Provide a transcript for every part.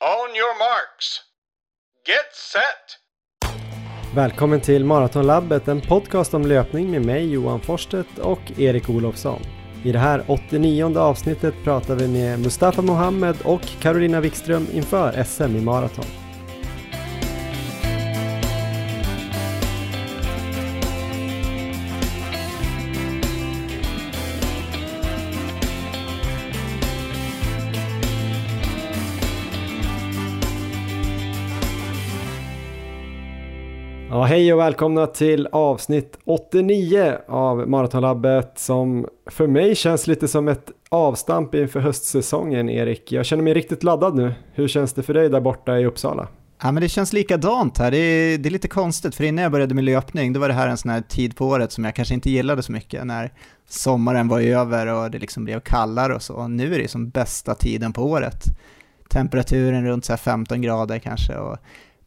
On your marks. Get set! Välkommen till Maratonlabbet, en podcast om löpning med mig Johan Forsstedt och Erik Olofsson. I det här 89 avsnittet pratar vi med Mustafa Mohammed och Carolina Wikström inför SM i maraton. Hej och välkomna till avsnitt 89 av Maratonlabbet som för mig känns lite som ett avstamp inför höstsäsongen Erik. Jag känner mig riktigt laddad nu. Hur känns det för dig där borta i Uppsala? Ja, men det känns likadant här. Det är, det är lite konstigt, för innan jag började med löpning, då var det här en sån här tid på året som jag kanske inte gillade så mycket, när sommaren var över och det liksom blev kallare och så. Nu är det som bästa tiden på året. Temperaturen runt så 15 grader kanske och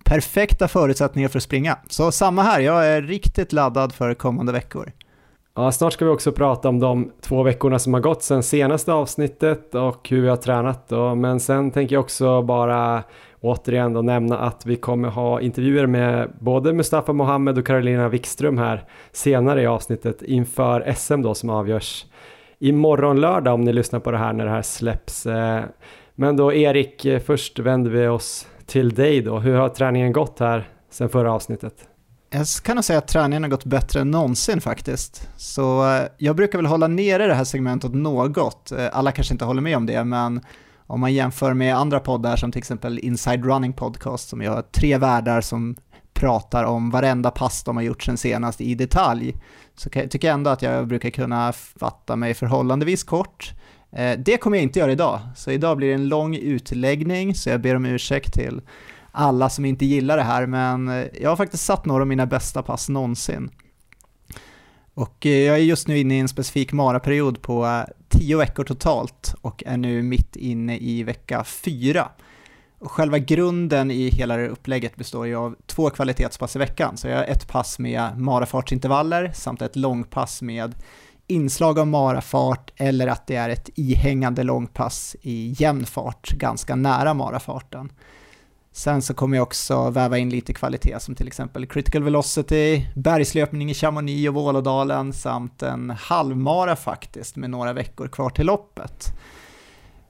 perfekta förutsättningar för att springa. Så samma här, jag är riktigt laddad för kommande veckor. Ja, snart ska vi också prata om de två veckorna som har gått sedan senaste avsnittet och hur vi har tränat då. Men sen tänker jag också bara återigen då nämna att vi kommer ha intervjuer med både Mustafa Mohammed och Carolina Wikström här senare i avsnittet inför SM då som avgörs imorgon lördag om ni lyssnar på det här när det här släpps. Eh, men då Erik, eh, först vänder vi oss till dig då. Hur har träningen gått här sen förra avsnittet? Jag kan nog säga att träningen har gått bättre än någonsin faktiskt. Så eh, jag brukar väl hålla nere det här segmentet något. Eh, alla kanske inte håller med om det, men om man jämför med andra poddar som till exempel Inside Running Podcast som jag har tre värdar som pratar om varenda pass de har gjort sen senast i detalj, så tycker jag ändå att jag brukar kunna fatta mig förhållandevis kort. Eh, det kommer jag inte göra idag, så idag blir det en lång utläggning, så jag ber om ursäkt till alla som inte gillar det här, men eh, jag har faktiskt satt några av mina bästa pass någonsin. Och eh, jag är just nu inne i en specifik maraperiod på 10 veckor totalt och är nu mitt inne i vecka 4. Och själva grunden i hela det upplägget består ju av två kvalitetspass i veckan, så jag har ett pass med marafartsintervaller samt ett långpass med inslag av marafart eller att det är ett ihängande långpass i jämn fart, ganska nära marafarten. Sen så kommer jag också väva in lite kvalitet som till exempel critical velocity, bergslöpning i Chamonix och Vålådalen samt en halvmara faktiskt med några veckor kvar till loppet.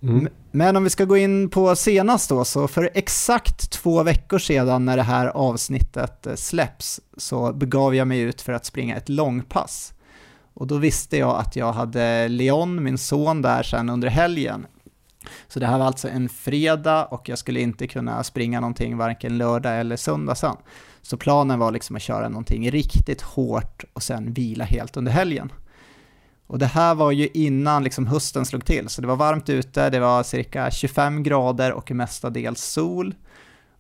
Mm. Men om vi ska gå in på senast då, så för exakt två veckor sedan när det här avsnittet släpps så begav jag mig ut för att springa ett långpass. Och då visste jag att jag hade Leon, min son, där sen under helgen. Så det här var alltså en fredag och jag skulle inte kunna springa någonting varken lördag eller söndag sen. Så planen var liksom att köra någonting riktigt hårt och sen vila helt under helgen. Och det här var ju innan liksom hösten slog till, så det var varmt ute, det var cirka 25 grader och mestadels sol.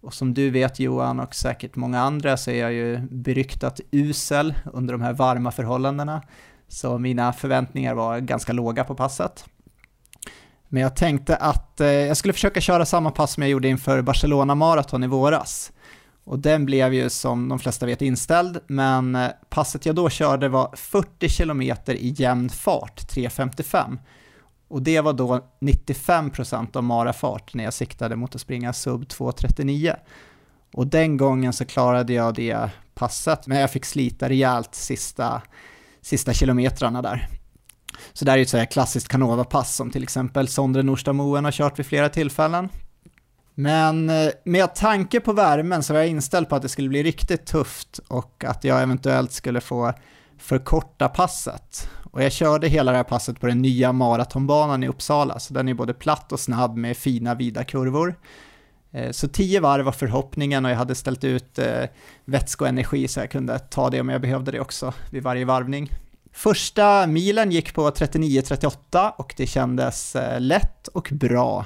Och som du vet Johan och säkert många andra så är jag ju beryktat usel under de här varma förhållandena. Så mina förväntningar var ganska låga på passet. Men jag tänkte att eh, jag skulle försöka köra samma pass som jag gjorde inför Barcelona Marathon i våras. Och den blev ju som de flesta vet inställd, men eh, passet jag då körde var 40 km i jämn fart, 3.55. Och det var då 95% av marafart när jag siktade mot att springa sub 2.39. Och den gången så klarade jag det passet, men jag fick slita rejält sista sista kilometrarna där. Så det är ju ett så klassiskt Canova-pass som till exempel Sondre Norstamoen har kört vid flera tillfällen. Men eh, med tanke på värmen så var jag inställd på att det skulle bli riktigt tufft och att jag eventuellt skulle få förkorta passet. Och jag körde hela det här passet på den nya maratonbanan i Uppsala, så den är både platt och snabb med fina vida kurvor. Eh, så tio varv var förhoppningen och jag hade ställt ut eh, vätska och energi så jag kunde ta det om jag behövde det också vid varje varvning. Första milen gick på 39.38 och det kändes eh, lätt och bra.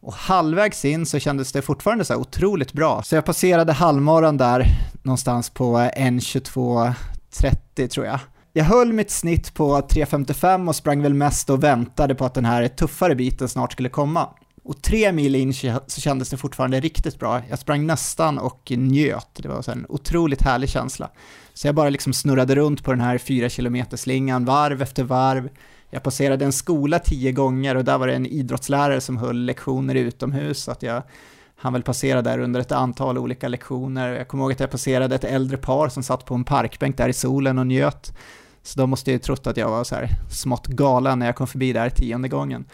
Och halvvägs in så kändes det fortfarande så här otroligt bra. Så jag passerade halvmaran där någonstans på 1.22.30 tror jag. Jag höll mitt snitt på 3.55 och sprang väl mest och väntade på att den här tuffare biten snart skulle komma. Och tre mil in så kändes det fortfarande riktigt bra. Jag sprang nästan och njöt. Det var en otroligt härlig känsla. Så jag bara liksom snurrade runt på den här fyra kilometerslingan varv efter varv. Jag passerade en skola tio gånger och där var det en idrottslärare som höll lektioner utomhus så att jag han väl passera där under ett antal olika lektioner. Jag kommer ihåg att jag passerade ett äldre par som satt på en parkbänk där i solen och njöt. Så de måste ju trott att jag var så här smått galen när jag kom förbi där tionde gången.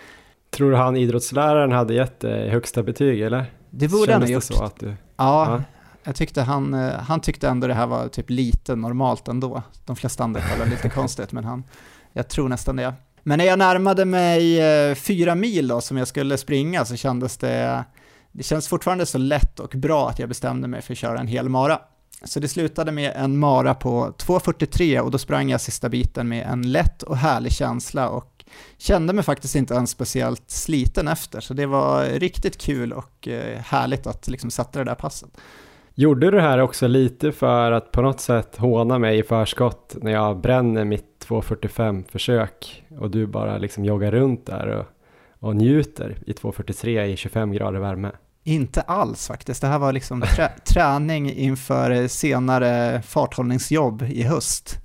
Tror du han idrottsläraren hade gett dig högsta betyg eller? Det borde han ha gjort. så att du... Ja, ja, jag tyckte han, eh, han tyckte ändå det här var typ lite normalt ändå. De flesta andra kollade lite konstigt, men han, jag tror nästan det. Men när jag närmade mig eh, fyra mil då, som jag skulle springa så kändes det, det känns fortfarande så lätt och bra att jag bestämde mig för att köra en hel mara. Så det slutade med en mara på 2.43 och då sprang jag sista biten med en lätt och härlig känsla och kände mig faktiskt inte ens speciellt sliten efter, så det var riktigt kul och eh, härligt att liksom sätta det där passet. Gjorde du det här också lite för att på något sätt håna mig i förskott när jag bränner mitt 2.45 försök och du bara liksom joggar runt där och, och njuter i 2.43 i 25 grader värme? Inte alls faktiskt. Det här var liksom trä träning inför senare farthållningsjobb i höst.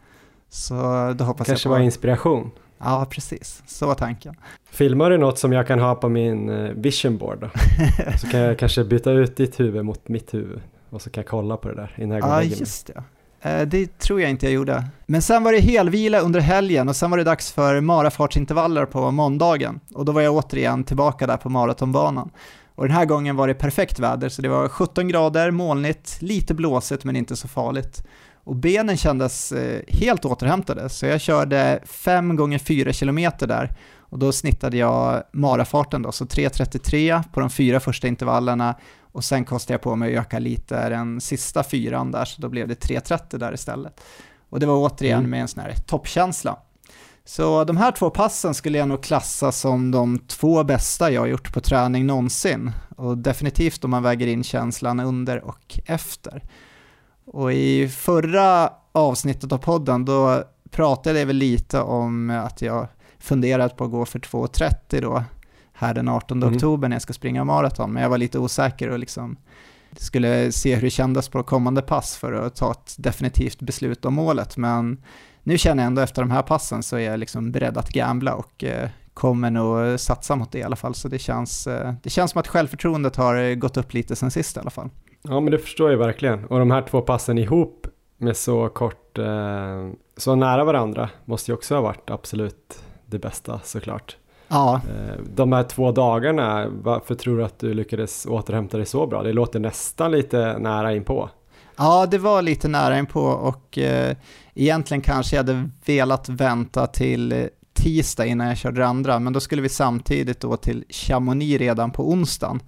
Så då hoppas Kanske jag på... var inspiration? Ja, precis. Så var tanken. Filmar du något som jag kan ha på min eh, vision board då? så kan jag kanske byta ut ditt huvud mot mitt huvud och så kan jag kolla på det där innan jag går Ja, just det. Eh, det tror jag inte jag gjorde. Men sen var det helvila under helgen och sen var det dags för marafartsintervaller på måndagen. Och då var jag återigen tillbaka där på maratonbanan. Och den här gången var det perfekt väder, så det var 17 grader, molnigt, lite blåsigt men inte så farligt. Och benen kändes eh, helt återhämtade, så jag körde 5 gånger 4 km där. Och då snittade jag marafarten då, så 3.33 på de fyra första intervallerna och sen kostade jag på mig att öka lite den sista fyran där, så då blev det 3.30 där istället. Och det var återigen mm. med en sån här toppkänsla. Så de här två passen skulle jag nog klassa som de två bästa jag har gjort på träning någonsin. Och definitivt om man väger in känslan under och efter. Och i förra avsnittet av podden då pratade jag väl lite om att jag funderat på att gå för 2.30 då här den 18 mm. oktober när jag ska springa maraton, men jag var lite osäker och liksom skulle se hur det kändes på kommande pass för att ta ett definitivt beslut om målet, men nu känner jag ändå efter de här passen så är jag liksom beredd att gambla och eh, kommer nog satsa mot det i alla fall, så det känns, eh, det känns som att självförtroendet har gått upp lite sen sist i alla fall. Ja, men det förstår jag verkligen. Och de här två passen ihop med så kort, eh, så nära varandra måste ju också ha varit absolut det bästa såklart. Ja. Eh, de här två dagarna, varför tror du att du lyckades återhämta dig så bra? Det låter nästan lite nära inpå. Ja, det var lite nära inpå och eh, egentligen kanske jag hade velat vänta till tisdag innan jag körde det andra, men då skulle vi samtidigt då till Chamonix redan på onsdagen.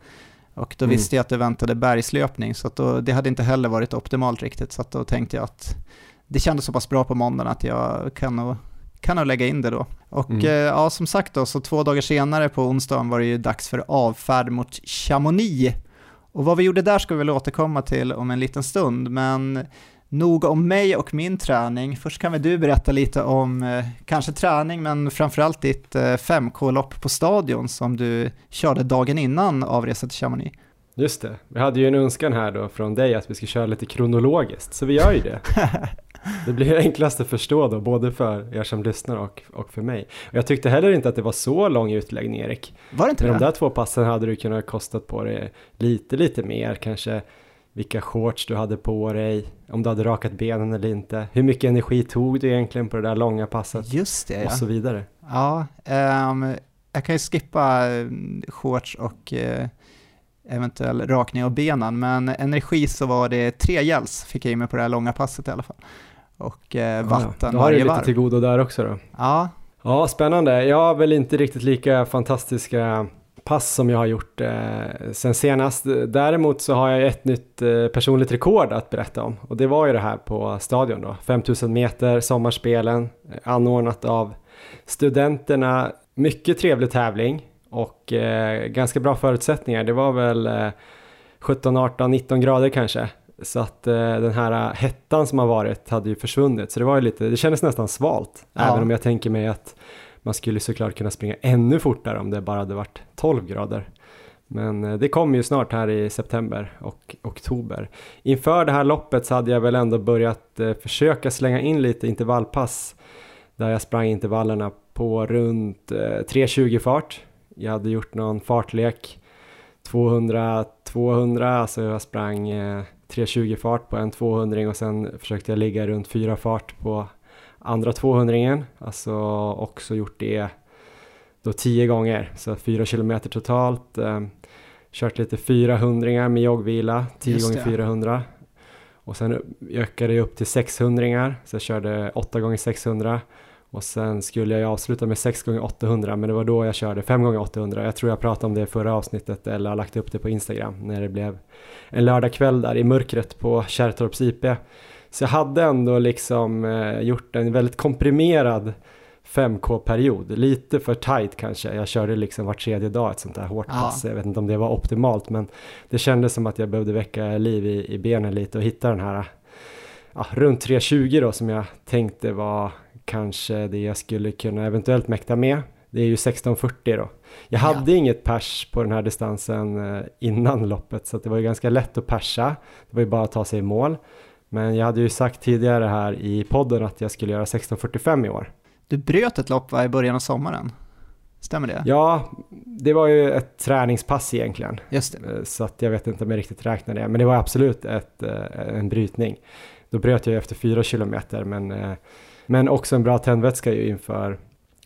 Och då mm. visste jag att det väntade bergslöpning, så då, det hade inte heller varit optimalt riktigt, så då tänkte jag att det kändes så pass bra på måndagen att jag kan nog kan nog lägga in det då. Och mm. eh, ja, som sagt då, så två dagar senare på onsdagen var det ju dags för avfärd mot Chamonix. Och vad vi gjorde där ska vi väl återkomma till om en liten stund, men nog om mig och min träning. Först kan väl du berätta lite om eh, kanske träning, men framförallt ditt eh, 5K-lopp på stadion som du körde dagen innan avresa till Chamonix. Just det, vi hade ju en önskan här då från dig att vi ska köra lite kronologiskt, så vi gör ju det. Det blir enklast att förstå då, både för er som lyssnar och, och för mig. Och jag tyckte heller inte att det var så lång utläggning Erik. Var det inte Med det? de där två passen hade du kunnat kostat på dig lite, lite mer. Kanske vilka shorts du hade på dig, om du hade rakat benen eller inte. Hur mycket energi tog du egentligen på det där långa passet? Just det, ja. Och så vidare. Ja, um, jag kan ju skippa mm, shorts och uh, eventuell rakning av benen, men energi så var det tre gels fick jag i mig på det här långa passet i alla fall och eh, vatten ja, Då har du lite till godo där också då. Ja. Ja, spännande. Jag har väl inte riktigt lika fantastiska pass som jag har gjort eh, sen senast. Däremot så har jag ett nytt eh, personligt rekord att berätta om och det var ju det här på stadion då. 5000 meter, sommarspelen, eh, anordnat av studenterna. Mycket trevlig tävling och eh, ganska bra förutsättningar. Det var väl 17, 18, 19 grader kanske så att eh, den här hettan som har varit hade ju försvunnit. Så det var ju lite, det kändes nästan svalt. Ja. Även om jag tänker mig att man skulle såklart kunna springa ännu fortare om det bara hade varit 12 grader. Men eh, det kommer ju snart här i september och oktober. Inför det här loppet så hade jag väl ändå börjat eh, försöka slänga in lite intervallpass där jag sprang intervallerna på runt eh, 3.20 fart. Jag hade gjort någon fartlek 200, 200, alltså jag sprang 3.20 fart på en 200 och sen försökte jag ligga runt 4 fart på andra 200 alltså också gjort det då 10 gånger, så 4 kilometer totalt. Eh, kört lite 400 med joggvila, 10 gånger 400. Och sen ökade jag upp till 600 så jag körde 8 gånger 600 och sen skulle jag avsluta med 6 gånger 800 men det var då jag körde 5 gånger 800 Jag tror jag pratade om det i förra avsnittet eller har lagt upp det på Instagram när det blev en lördagkväll där i mörkret på Kärrtorps IP. Så jag hade ändå liksom eh, gjort en väldigt komprimerad 5K-period, lite för tight kanske. Jag körde liksom var tredje dag ett sånt där hårt pass. Jag vet inte om det var optimalt men det kändes som att jag behövde väcka liv i, i benen lite och hitta den här ja, runt 3.20 då som jag tänkte var kanske det jag skulle kunna eventuellt mäkta med. Det är ju 16.40 då. Jag hade ja. inget pers på den här distansen eh, innan loppet så det var ju ganska lätt att persa. Det var ju bara att ta sig i mål. Men jag hade ju sagt tidigare här i podden att jag skulle göra 16.45 i år. Du bröt ett lopp va, i början av sommaren? Stämmer det? Ja, det var ju ett träningspass egentligen. Just det. Eh, så att jag vet inte om jag riktigt räknar det, men det var absolut ett, eh, en brytning. Då bröt jag efter fyra kilometer, men, eh, men också en bra tändvätska ju inför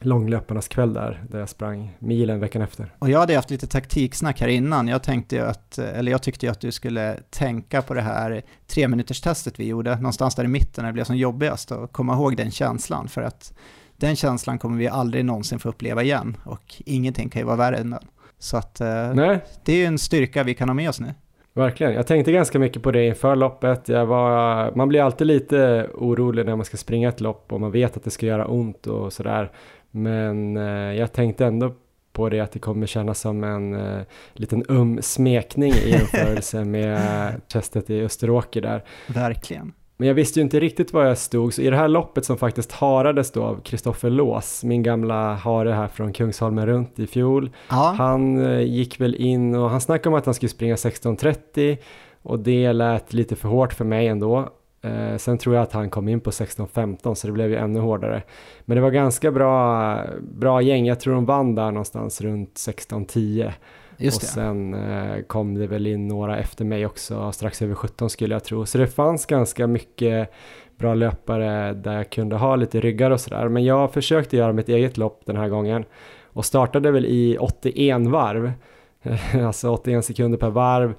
långlöparnas kväll där, där jag sprang milen veckan efter. Och jag hade haft lite taktiksnack här innan. Jag tänkte att, eller jag tyckte ju att du skulle tänka på det här tre minuters testet vi gjorde, någonstans där i mitten när det blev som jobbigast och komma ihåg den känslan för att den känslan kommer vi aldrig någonsin få uppleva igen och ingenting kan ju vara värre än den. Så att eh, Nej. det är ju en styrka vi kan ha med oss nu. Verkligen, jag tänkte ganska mycket på det inför loppet. Jag var, man blir alltid lite orolig när man ska springa ett lopp och man vet att det ska göra ont och sådär. Men eh, jag tänkte ändå på det att det kommer kännas som en eh, liten um smekning i jämförelse med testet i Österåker där. Verkligen. Men jag visste ju inte riktigt var jag stod, så i det här loppet som faktiskt harades då av Kristoffer Lås, min gamla hare här från Kungsholmen runt i fjol, ja. han eh, gick väl in och han snackade om att han skulle springa 16.30 och det lät lite för hårt för mig ändå. Eh, sen tror jag att han kom in på 16.15 så det blev ju ännu hårdare. Men det var ganska bra, bra gäng, jag tror de vann där någonstans runt 16.10. Just och sen eh, kom det väl in några efter mig också, strax över 17 skulle jag tro. Så det fanns ganska mycket bra löpare där jag kunde ha lite ryggar och sådär. Men jag försökte göra mitt eget lopp den här gången och startade väl i 81 varv, alltså 81 sekunder per varv,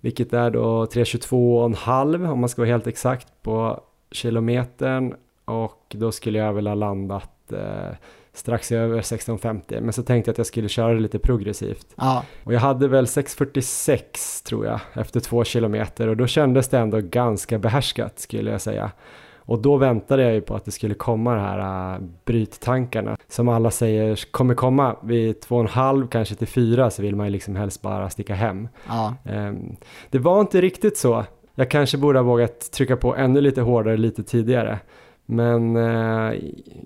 vilket är då 3.22,5 om man ska vara helt exakt på kilometern och då skulle jag väl ha landat eh, strax över 16.50 men så tänkte jag att jag skulle köra det lite progressivt. Ja. Och jag hade väl 6.46 tror jag efter två kilometer och då kändes det ändå ganska behärskat skulle jag säga. Och då väntade jag ju på att det skulle komma de här uh, bryttankarna som alla säger kommer komma vid två och en halv kanske till fyra så vill man ju liksom helst bara sticka hem. Ja. Um, det var inte riktigt så. Jag kanske borde ha vågat trycka på ännu lite hårdare lite tidigare. Men eh,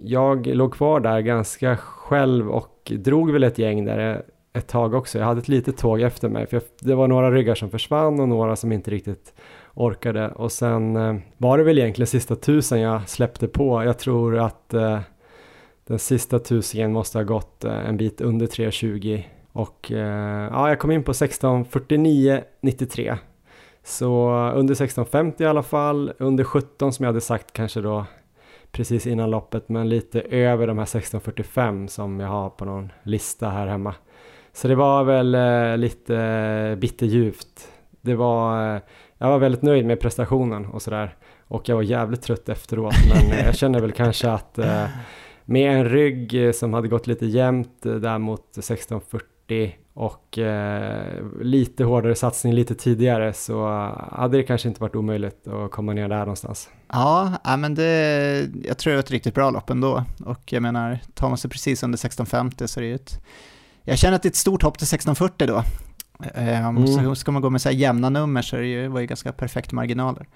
jag låg kvar där ganska själv och drog väl ett gäng där ett tag också. Jag hade ett litet tåg efter mig för det var några ryggar som försvann och några som inte riktigt orkade och sen eh, var det väl egentligen sista tusen jag släppte på. Jag tror att eh, den sista tusingen måste ha gått eh, en bit under 3.20 och eh, ja, jag kom in på 16.49.93 så under 16.50 i alla fall, under 17 som jag hade sagt kanske då precis innan loppet men lite över de här 16.45 som jag har på någon lista här hemma. Så det var väl eh, lite eh, bitterljuvt. Det var, eh, jag var väldigt nöjd med prestationen och sådär och jag var jävligt trött efteråt men jag känner väl kanske att med en rygg eh, som hade gått lite jämnt där mot 16.40 och eh, lite hårdare satsning lite tidigare så hade det kanske inte varit omöjligt att komma ner där någonstans. Ja, men det, jag tror det är ett riktigt bra lopp ändå och jag menar, tar man sig precis under 16.50 så är det ju ett, jag känner att det är ett stort hopp till 16.40 då. Um, mm. Så ska man gå med så här jämna nummer så är det ju, var ju ganska perfekt marginaler.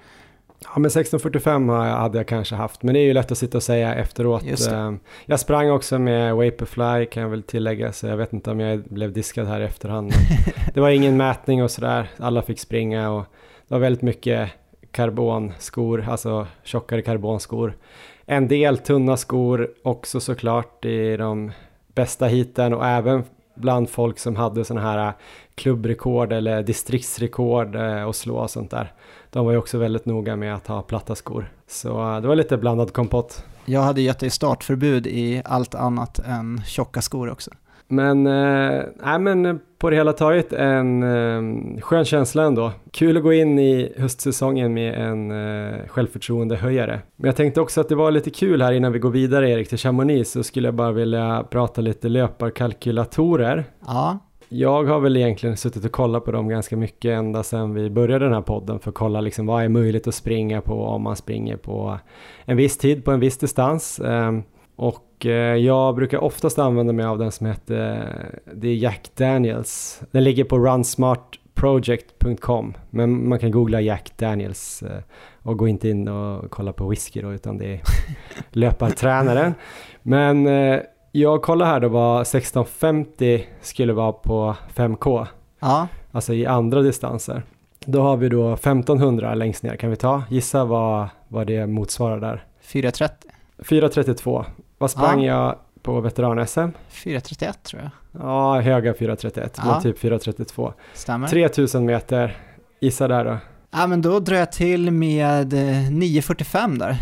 Ja men 1645 hade jag kanske haft, men det är ju lätt att sitta och säga efteråt. Ehm, jag sprang också med Vaporfly kan jag väl tillägga, så jag vet inte om jag blev diskad här i efterhand. det var ingen mätning och sådär, alla fick springa och det var väldigt mycket karbonskor, alltså tjockare karbonskor. En del tunna skor också såklart i de bästa hiten och även bland folk som hade sådana här klubbrekord eller distriktsrekord och slå och sånt där. De var ju också väldigt noga med att ha platta skor. Så det var lite blandad kompott. Jag hade gett dig startförbud i allt annat än tjocka skor också. Men, eh, nej, men på det hela taget en eh, skön känsla ändå. Kul att gå in i höstsäsongen med en eh, självförtroendehöjare. Men jag tänkte också att det var lite kul här innan vi går vidare Erik till Chamonix så skulle jag bara vilja prata lite löparkalkylatorer. Ja. Jag har väl egentligen suttit och kollat på dem ganska mycket ända sedan vi började den här podden för att kolla liksom vad är möjligt att springa på om man springer på en viss tid på en viss distans. Ehm, och eh, jag brukar oftast använda mig av den som heter, det är Jack Daniels. Den ligger på runsmartproject.com men man kan googla Jack Daniels eh, och gå inte in och kolla på whisky då utan det är löpartränaren. Men eh, jag kollar här då vad 1650 skulle vvara på 5K. Ja. Alltså i andra distanser. Då har vi då 1500 längst ner. Kan vi ta? Gissa vad, vad det motsvarar där. 430. 432. Vad sprang ja. jag på veteran-SM? 431 tror jag. Ja, höga 431, ja. men typ 432. Stämmer. 3000 meter. Gissa där då. Ja, men då drar jag till med 9.45 eh, där.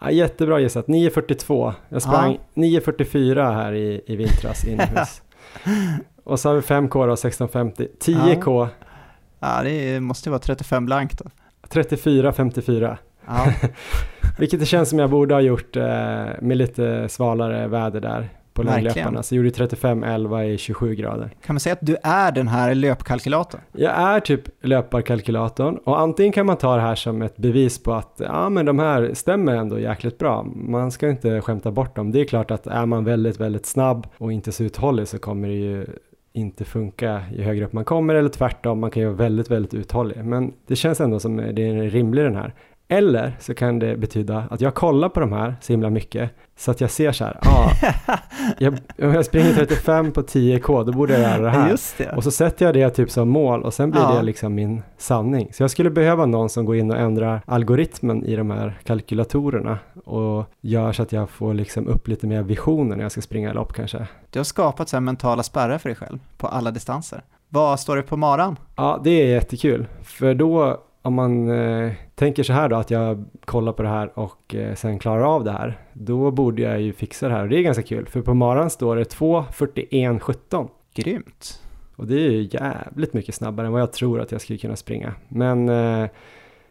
Ja, jättebra gissat, 9.42. Jag sprang ja. 9.44 här i, i vintras inomhus. och så har vi 5K då, 16.50. 10K. Ja. det måste vara 35 blankt då. 34.54. Ja. Vilket det känns som jag borde ha gjort eh, med lite svalare väder där på långlöparna. Så jag gjorde 35-11 i 27 grader. Kan man säga att du är den här löpkalkylatorn? Jag är typ löparkalkylatorn och antingen kan man ta det här som ett bevis på att ja men de här stämmer ändå jäkligt bra. Man ska inte skämta bort dem. Det är klart att är man väldigt, väldigt snabb och inte så uthållig så kommer det ju inte funka ju högre upp man kommer eller tvärtom, man kan ju vara väldigt, väldigt uthållig. Men det känns ändå som det är rimlig den här. Eller så kan det betyda att jag kollar på de här så himla mycket så att jag ser så här, ah, jag, om jag springer 35 på 10K då borde jag göra det här. Det. Och så sätter jag det typ som mål och sen blir ja. det liksom min sanning. Så jag skulle behöva någon som går in och ändrar algoritmen i de här kalkylatorerna och gör så att jag får liksom upp lite mer visioner när jag ska springa lopp kanske. Du har skapat så här mentala spärrar för dig själv på alla distanser. Vad står det på maran? Ja, det är jättekul, för då om man eh, tänker så här då att jag kollar på det här och eh, sen klarar av det här, då borde jag ju fixa det här och det är ganska kul för på maran står det 2.41.17. Grymt. Och det är ju jävligt mycket snabbare än vad jag tror att jag skulle kunna springa. Men eh,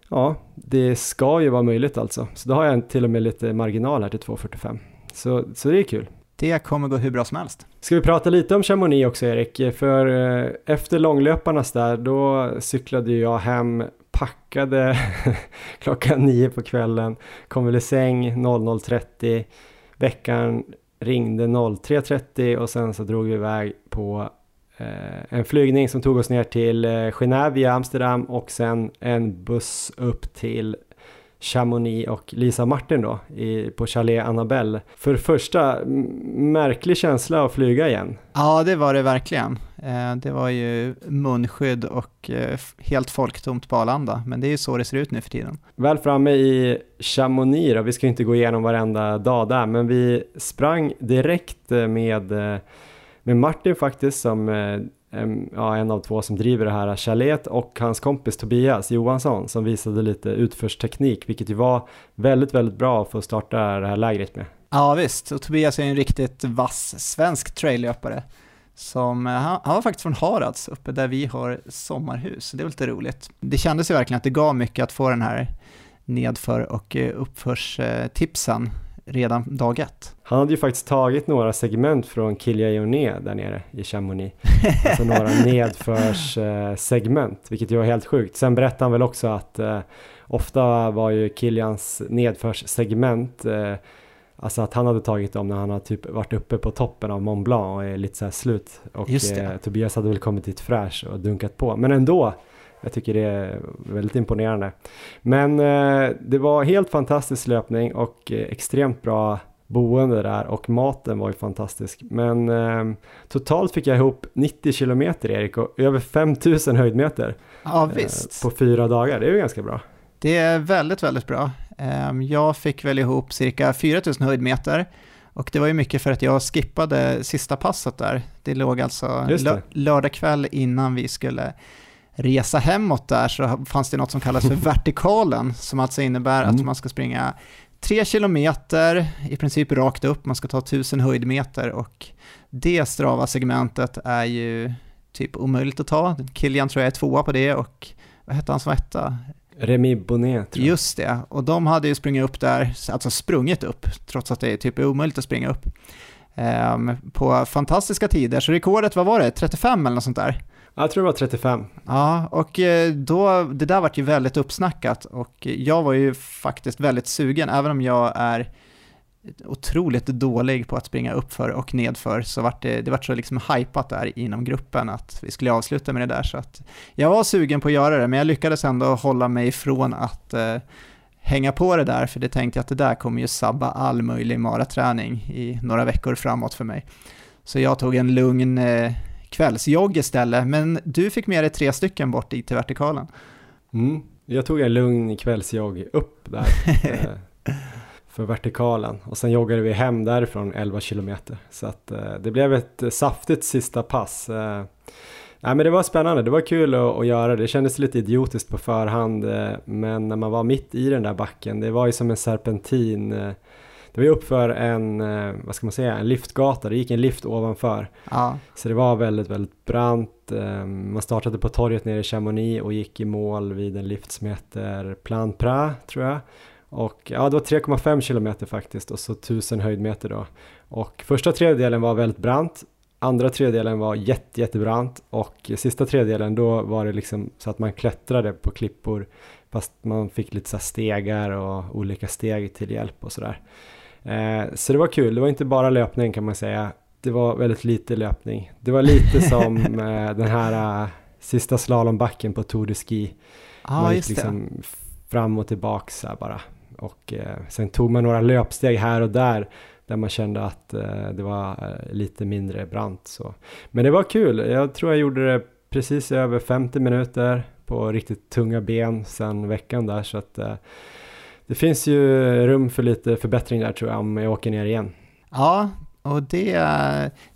ja, det ska ju vara möjligt alltså. Så då har jag till och med lite marginal här till 2.45. Så, så det är kul. Det kommer gå hur bra som helst. Ska vi prata lite om Chamonix också Erik? För eh, efter långlöparnas där, då cyklade jag hem packade klockan nio på kvällen, kom väl i säng 00.30, veckan ringde 03.30 och sen så drog vi iväg på eh, en flygning som tog oss ner till eh, Genève via Amsterdam och sen en buss upp till Chamonix och Lisa Martin då i, på Chalet Annabelle. För det första, märklig känsla att flyga igen. Ja, det var det verkligen. Eh, det var ju munskydd och eh, helt folktomt på Arlanda, men det är ju så det ser ut nu för tiden. Väl framme i Chamonix då, vi ska inte gå igenom varenda dag där, men vi sprang direkt eh, med, med Martin faktiskt som ja, en av två som driver det här chalet och hans kompis Tobias Johansson som visade lite utförsteknik vilket ju var väldigt, väldigt bra för att starta det här lägret med. Ja visst, och Tobias är en riktigt vass svensk traillöpare. Som, eh, han, han var faktiskt från Harads, uppe där vi har sommarhus. Det är lite roligt. Det kändes ju verkligen att det gav mycket att få den här nedför och eh, uppförstipsen redan dag ett. Han hade ju faktiskt tagit några segment från Kilja där nere i Chamonix. alltså några nedförssegment, vilket ju var helt sjukt. Sen berättade han väl också att eh, ofta var ju Kilians nedförssegment eh, Alltså att han hade tagit dem när han hade typ varit uppe på toppen av Mont Blanc och är lite så här slut. Och eh, Tobias hade väl kommit dit fräsch och dunkat på. Men ändå, jag tycker det är väldigt imponerande. Men eh, det var helt fantastisk löpning och eh, extremt bra boende där och maten var ju fantastisk. Men eh, totalt fick jag ihop 90 kilometer Erik och över 5000 höjdmeter. Ja, eh, på fyra dagar, det är ju ganska bra. Det är väldigt, väldigt bra. Ehm, jag fick väl ihop cirka 4000 höjdmeter Och det var ju mycket för att jag skippade sista passet där. Det låg alltså det. lö- lördag kväll innan vi skulle resa hemåt där så fanns det något som kallas för vertikalen som alltså innebär att Mm. man ska springa tre kilometer i princip rakt upp, man ska ta tusen höjdmeter och det strava segmentet är ju typ omöjligt att ta. Kilian tror jag är tvåa på det och vad hette han som var etta? Remi Bonnet tror jag. Just det, och de hade ju sprungit upp där, alltså sprungit upp, trots att det är typ omöjligt att springa upp. Ehm, på fantastiska tider, så rekordet, vad var det, 35 eller något sånt där? Jag tror det var 35. Ja, och eh, då, det där vart ju väldigt uppsnackat och jag var ju faktiskt väldigt sugen, även om jag är otroligt dålig på att springa uppför och nedför, så vart det, det vart så liksom hypat där inom gruppen att vi skulle avsluta med det där, så att jag var sugen på att göra det, men jag lyckades ändå hålla mig ifrån att eh, hänga på det där, för det tänkte jag att det där kommer ju sabba all möjlig maraträning i några veckor framåt för mig. Så jag tog en lugn eh, kvällsjogg istället, men du fick med dig tre stycken bort dit till vertikalen. Mm. Jag tog en lugn kvällsjogg upp där eh, för vertikalen och sen joggade vi hem därifrån 11 kilometer. Så att eh, det blev ett eh, saftigt sista pass. Eh, nej, men det var spännande, det var kul att, att göra det. Det kändes lite idiotiskt på förhand eh, men när man var mitt i den där backen, det var ju som en serpentin. Eh, det var ju uppför en, eh, vad ska man säga, en liftgata, det gick en lift ovanför. Ja, Så det var väldigt, väldigt brant. Man startade på torget nere i Chamonix och gick i mål vid en lift som heter Plan Pra, tror jag. Och ja, det var 3,5 kilometer faktiskt och så 1000 höjdmeter då. Och första tredjedelen var väldigt brant. Andra tredjedelen var jätte, jättebrant och sista tredjedelen då var det liksom så att man klättrade på klippor fast man fick lite så stegar och olika steg till hjälp och sådär. Eh, så det var kul, det var inte bara löpning kan man säga. Det var väldigt lite löpning. Det var lite som eh, den här eh, sista slalombacken på Tour de Ski. ja man gick liksom fram och tillbaks bara. Och eh, sen tog man några löpsteg här och där där man kände att eh, det var eh, lite mindre brant. Så. Men det var kul. Jag tror jag gjorde det precis över 50 minuter på riktigt tunga ben sen veckan där. Så att det finns ju rum för lite förbättring där tror jag om jag åker ner igen. Ja, och det,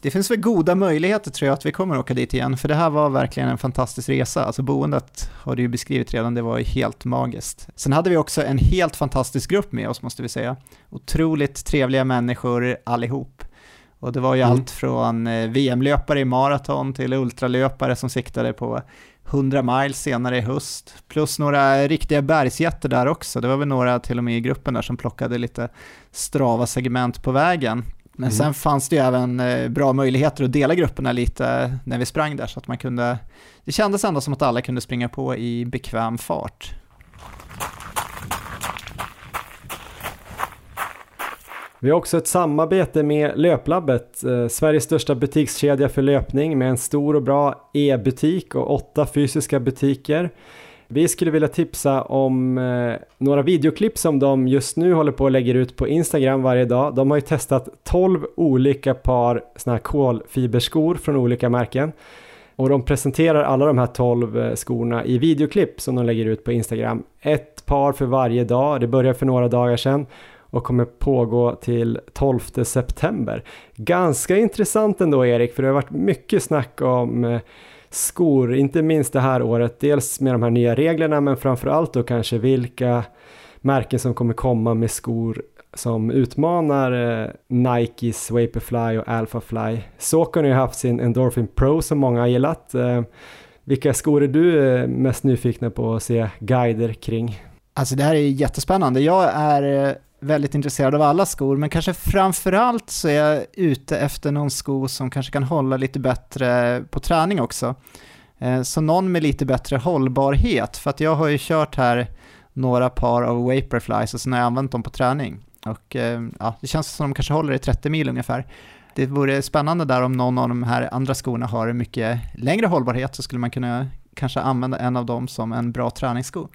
det finns väl goda möjligheter tror jag att vi kommer åka dit igen, för det här var verkligen en fantastisk resa. Alltså boendet har du ju beskrivit redan, det var ju helt magiskt. Sen hade vi också en helt fantastisk grupp med oss måste vi säga. Otroligt trevliga människor allihop. Och det var ju Mm. allt från eh, VM-löpare i maraton till ultralöpare som siktade på 100 miles senare i höst, plus några riktiga bergsjätter där också. Det var väl några till och med i gruppen där som plockade lite strava segment på vägen. Men Mm. sen fanns det ju även eh, bra möjligheter att dela grupperna lite när vi sprang där så att man kunde, det kändes ändå som att alla kunde springa på i bekväm fart. Vi har också ett samarbete med Löplabbet, eh, Sveriges största butikskedja för löpning med en stor och bra e-butik och åtta fysiska butiker. Vi skulle vilja tipsa om eh, några videoklipp som de just nu håller på och lägger ut på Instagram varje dag. De har ju testat 12 olika par såna här kolfiberskor från olika märken. Och de presenterar alla de här 12 eh, skorna i videoklipp som de lägger ut på Instagram. Ett par för varje dag, det började för några dagar sedan och kommer pågå till 12 september. Ganska intressant ändå Erik, för det har varit mycket snack om eh, skor, inte minst det här året. Dels med de här nya reglerna, men framförallt då kanske vilka märken som kommer komma med skor som utmanar eh, Nikes Vaporfly och Alphafly. Saucony har ju haft sin Endorphin Pro som många har gillat. Eh, vilka skor är du eh, mest nyfikna på att se guider kring? Alltså det här är jättespännande. Jag är eh, väldigt intresserad av alla skor, men kanske framförallt så är jag ute efter någon sko som kanske kan hålla lite bättre på träning också. Eh, så någon med lite bättre hållbarhet, för att jag har ju kört här några par av Vaporflies och sen har jag använt dem på träning. Och eh, ja, det känns som de kanske håller i 30 mil ungefär. Det vore spännande där om någon av de här andra skorna har mycket längre hållbarhet så skulle man kunna kanske använda en av dem som en bra träningssko.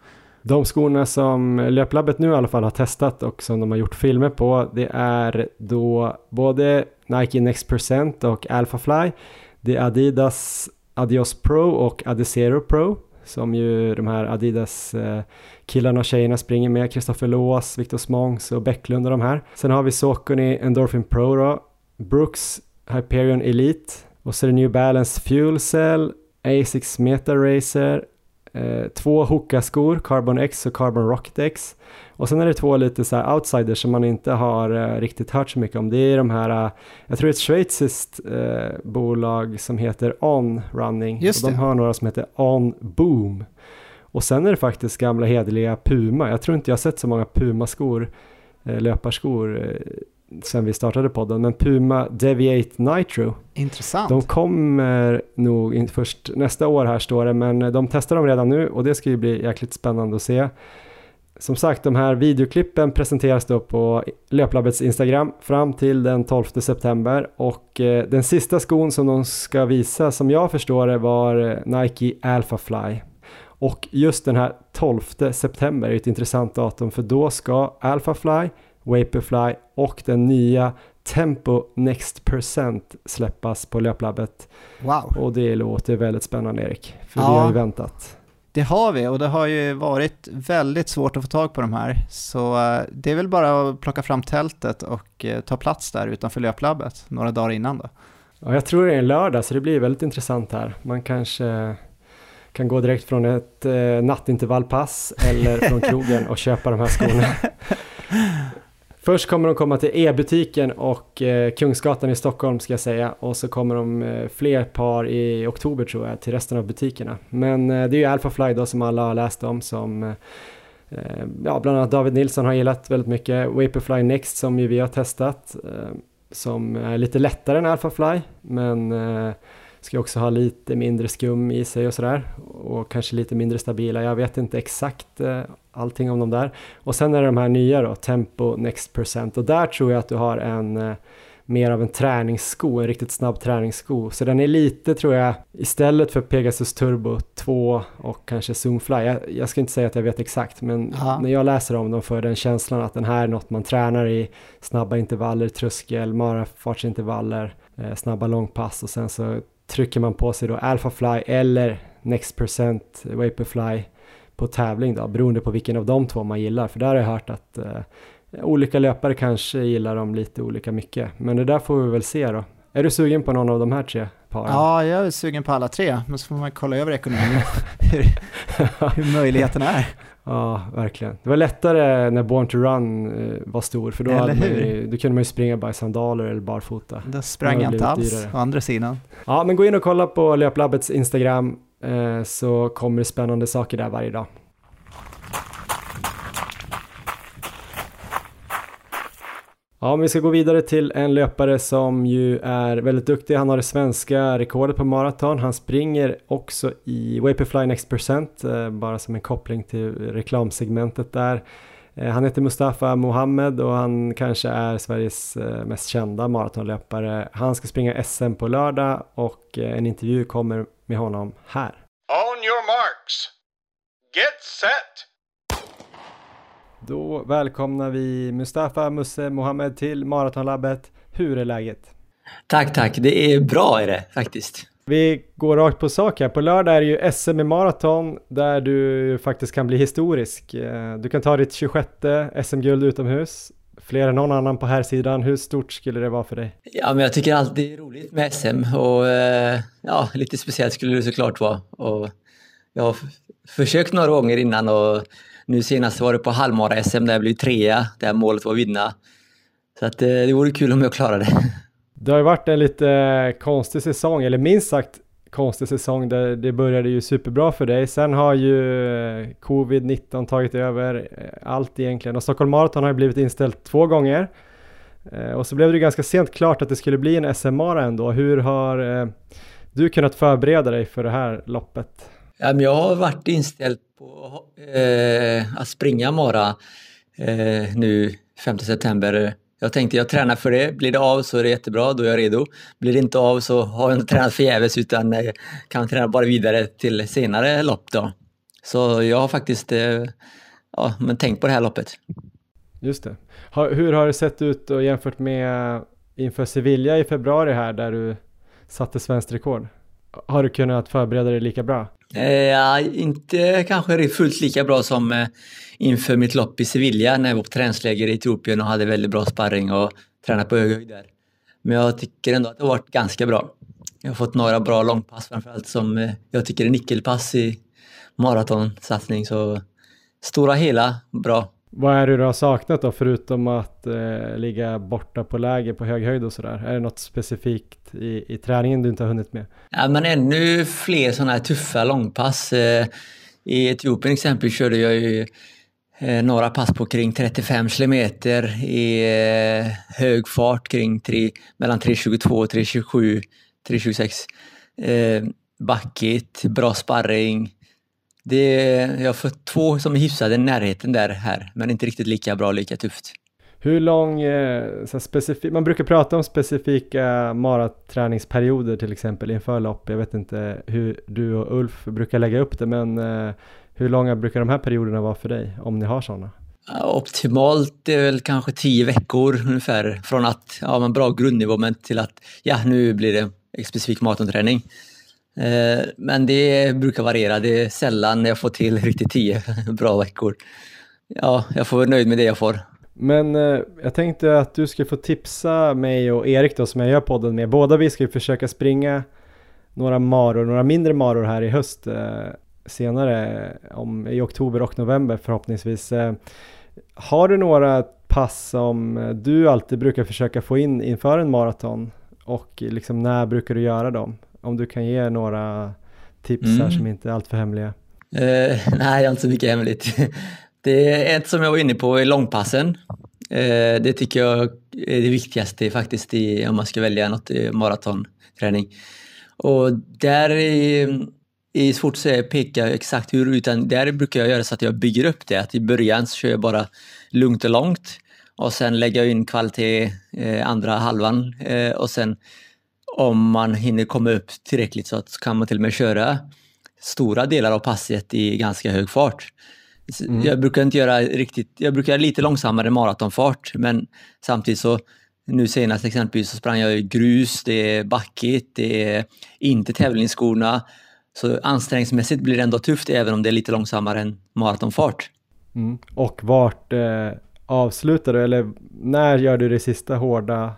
De skorna som Löplabbet nu i alla fall har testat och som de har gjort filmer på det är då både Nike Next Percent och Alphafly. Det är Adidas Adios Pro och Adizero Pro som ju de här Adidas-killarna eh, och tjejerna springer med, Kristoffer Lås, Viktor Smångs och Bäcklund och de här. Sen har vi Saucony Endorphin Pro då, Brooks Hyperion Elite och så är det New Balance Fuel Cell, Asics Meta Racer, eh, två Hoka-skor, Carbon X och Carbon Rocket X. Och sen är det två lite så här outsiders som man inte har eh, riktigt hört så mycket om. Det är de här, eh, jag tror det är ett schweiziskt eh, bolag som heter On Running. Just och de det. har några som heter On Boom. Och sen är det faktiskt gamla hederliga Puma. Jag tror inte jag har sett så många Puma-skor, löparskor, sen vi startade podden. Men Puma Deviate Nitro. Intressant. De kommer nog först nästa år här står det, men de testar dem redan nu och det ska ju bli jäkligt spännande att se. Som sagt, de här videoklippen presenteras då på Löplabbets Instagram fram till den 12 september och eh, den sista skon som de ska visa som jag förstår det var Nike Alpha Fly. Och just den här 12 september är ett intressant datum för då ska Alpha Fly, Vaporfly och den nya Tempo Next Percent släppas på Löplabbet Wow. och det låter väldigt spännande Erik, för Ja. vi har ju väntat. Det har vi och det har ju varit väldigt svårt att få tag på de här. Så eh, det är väl bara att plocka fram tältet och eh, ta plats där utanför löplabbet några dagar innan då. Ja, jag tror det är en lördag så det blir väldigt intressant här. Man kanske kan gå direkt från ett eh, nattintervallpass eller från krogen och köpa de här skorna. Först kommer de komma till e-butiken och eh, Kungsgatan i Stockholm ska jag säga och så kommer de eh, fler par i oktober tror jag till resten av butikerna. Men eh, det är ju Alphafly då som alla har läst om som eh, eh, ja, bland annat David Nilsson har gillat väldigt mycket. Vaporfly Next som ju vi har testat eh, som är lite lättare än Alphafly men eh, ska också ha lite mindre skum i sig och sådär och kanske lite mindre stabila. Jag vet inte exakt eh, allting om dem där. Och sen är det de här nya då, Tempo Next Percent och där tror jag att du har en eh, mer av en träningssko, en riktigt snabb träningssko. Så den är lite tror jag, istället för Pegasus Turbo 2 och kanske Zoomfly, jag, jag ska inte säga att jag vet exakt, men Ja. när jag läser om dem får jag den känslan att den här är något man tränar i snabba intervaller, tröskel, marafartsintervaller, eh, snabba långpass och sen så trycker man på sig då Alphafly eller Next Percent Vaporfly på tävling då, beroende på vilken av de två man gillar. För där har jag hört att eh, olika löpare kanske gillar dem lite olika mycket. Men det där får vi väl se då. Är du sugen på någon av de här tre paren? Ja, jag är sugen på alla tre, men så får man kolla över ekonomin, hur, hur möjligheterna är. Ja, verkligen. Det var lättare när Born to Run eh, var stor, för då, ju, då kunde man ju springa bara i sandaler eller barfota. Då sprang jag inte alls, dyrare. å andra sidan. Ja, men gå in och kolla på Löplabbets Instagram eh, så kommer det spännande saker där varje dag. Ja, men vi ska gå vidare till en löpare som ju är väldigt duktig. Han har det svenska rekordet på maraton. Han springer också i Vaporfly Next Percent, eh, bara som en koppling till reklamsegmentet där. Eh, han heter Mustafa Mohammed och han kanske är Sveriges eh, mest kända maratonlöpare. Han ska springa SM på lördag och en intervju kommer med honom här. On your marks. Get set. Då välkomnar vi Mustafa Musse Mohammed till Maratonlabbet. Hur är läget? Tack, tack. Det är bra är det faktiskt. Vi går rakt på sak här. På lördag är det ju SM i maraton där du faktiskt kan bli historisk. Eh, Du kan ta ditt 26 SM-guld utomhus. Fler än någon annan på här sidan. Hur stort skulle det vara för dig? Ja, men jag tycker alltid det är roligt med SM och eh, ja, lite speciellt skulle det såklart vara. Och jag har försökt några gånger innan och nu senast var det på halvmara-SM där jag blev trea, där målet var att vinna. Så att eh, det vore kul om jag klarade det. Det har ju varit en lite konstig säsong, eller minst sagt konstig säsong där det började ju superbra för dig. Sen har ju eh, covid-19 tagit över eh, allt egentligen och Stockholm Marathon har ju blivit inställt två gånger. Eh, Och så blev det ju ganska sent klart att det skulle bli en SM-mara ändå. Hur har eh, du kunnat förbereda dig för det här loppet? Jag har varit inställd på eh, att springa Mara eh, nu 5 september. Jag tänkte jag tränar för det. Blir det av så är det jättebra, då är jag redo. Blir det inte av så har jag inte tränat förgäves utan eh, kan träna bara vidare till senare lopp då. Så jag har faktiskt eh, ja, men tänkt på det här loppet. Just det. Har, hur har det sett ut och jämfört med inför Sevilla i februari här där du satte svenskt rekord? Har du kunnat förbereda dig lika bra? Eh, ja, inte kanske fullt lika bra som eh, inför mitt lopp i Sevilla när jag var på träningsläger i Etiopien och hade väldigt bra sparring och tränade på hög höjd där. Men jag tycker ändå att det har varit ganska bra. Jag har fått några bra långpass framförallt som eh, jag tycker är nyckelpass i maratonsatsning. Så stora hela, bra. Vad är det du har saknat då, förutom att eh, ligga borta på läger på hög höjd och sådär? Är det något specifikt i, i träningen du inte har hunnit med? Ja, men ännu fler sådana här tuffa långpass. Eh, I Etiopien exempel körde jag ju eh, några pass på kring 35 kilometer i eh, hög fart kring 3, mellan 3.22 och 3.27, 3.26. Eh, backigt, bra sparring, det, jag har fått två som är hyfsade i närheten där här, men inte riktigt lika bra, lika tufft. Hur lång, eh, så specifik, man brukar prata om specifika maraträningsperioder till exempel inför lopp. Jag vet inte hur du och Ulf brukar lägga upp det, men eh, hur långa brukar de här perioderna vara för dig, om ni har sådana? Optimalt är väl kanske tio veckor ungefär, från att ja, man bra grundnivå men till att ja, nu blir det specifik maratonträning. Eh, men det brukar variera. Det är sällan jag får till riktigt tio bra veckor. Ja, jag får vara nöjd med det jag får. Men eh, jag tänkte att du ska få tipsa mig och Erik då som jag gör podden med. Båda vi ska ju försöka springa några maror, några mindre maror här i höst eh, senare om, i oktober och november förhoppningsvis. Eh, har du några pass som eh, du alltid brukar försöka få in inför en maraton och liksom när brukar du göra dem? Om du kan ge några tips mm. här som inte är alltför hemliga. Uh, nej, jag har inte så mycket hemligt. Det är ett som jag var inne på i långpassen. Uh, det tycker jag är det viktigaste faktiskt i, om man ska välja något maratonträning. Och där är, är svårt att säga, peka exakt hur, utan där brukar jag göra så att jag bygger upp det. Att i början så kör jag bara lugnt och långt och sen lägger jag in kvalitet eh, andra halvan eh, och sen om man hinner komma upp tillräckligt så, att, kan man till och med köra stora delar av passet i ganska hög fart. Mm. Jag brukar inte göra riktigt, jag brukar göra lite långsammare maratonfart men samtidigt så nu senast exempelvis så sprang jag i grus, det är backigt, det är inte tävlingsskorna. Så ansträngningsmässigt blir det ändå tufft även om det är lite långsammare än maratonfart. Mm. Och vart eh, avslutar du eller när gör du det sista hårda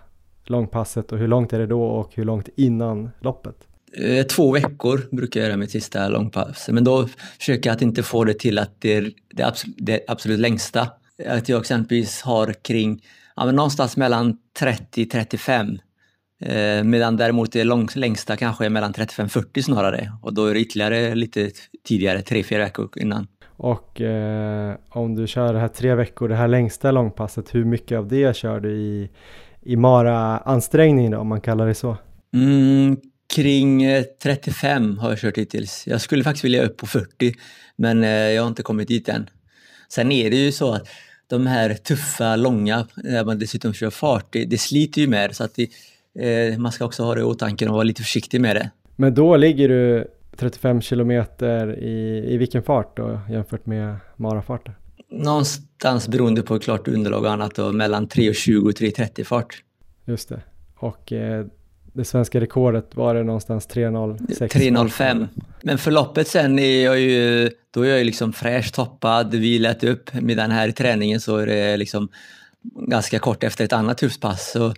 långpasset och hur långt är det då och hur långt innan loppet? Eh, två veckor brukar jag göra mitt sista långpass, men då försöker jag att inte få det till att det är det absolut, det absolut längsta. Att jag exempelvis har kring, ja, men någonstans mellan 30-35 eh, medan däremot det lång, längsta kanske är mellan 35-40 snarare och då är det ytterligare lite tidigare, 3-4 veckor innan. Och eh, om du kör det här tre veckor, det här längsta långpasset, hur mycket av det kör du i i mara-ansträngningen om man kallar det så? Mm, kring 35 eh, har jag kört hittills. Jag skulle faktiskt vilja upp på 40 men eh, jag har inte kommit dit än. Sen är det ju så att de här tuffa, långa, när man dessutom kör fart, det, det sliter ju med så att det, eh, man ska också ha det i åtanke och vara lite försiktig med det. Men då ligger du 35 kilometer i, i vilken fart då jämfört med marafarten? Någonstans beroende på klart underlag och annat då, mellan 3.20 och 3.30 fart. Just det. Och eh, det svenska rekordet var det någonstans 3.06? 3.05. Men förloppet sen är jag ju, då är jag ju liksom fräsch, toppad, vilat upp. Medan här i träningen så är det liksom ganska kort efter ett annat tufft pass. Så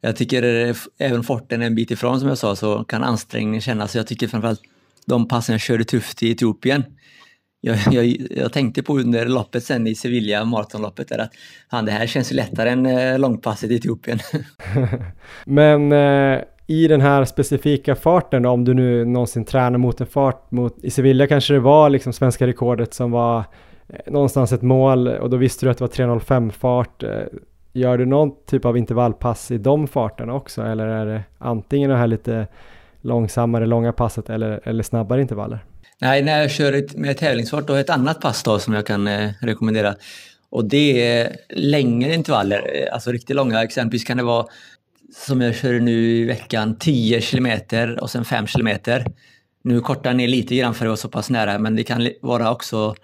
jag tycker även forten en bit ifrån som jag sa så kan ansträngningen kännas. Jag tycker framförallt de passen jag körde tufft i Etiopien jag, jag, jag, tänkte på under loppet sen i Sevilla, maratonloppet, där att fan, det här känns lättare än eh, långpasset i Etiopien. Men eh, i den här specifika farten då, om du nu någonsin tränar mot en fart mot, i Sevilla kanske det var liksom svenska rekordet som var eh, någonstans ett mål och då visste du att det var 3.05 fart. Eh, gör du någon typ av intervallpass i de farterna också eller är det antingen det här lite långsammare långa passet eller, eller snabbare intervaller? Nej, när jag kör med tävlingsfart då har jag ett annat pass då som jag kan eh, rekommendera. Och det är längre intervaller, eh, alltså riktigt långa. Exempelvis kan det vara som jag kör nu i veckan 10 kilometer och sen 5 kilometer. Nu kortar jag ner lite grann för att vara så pass nära men det kan vara också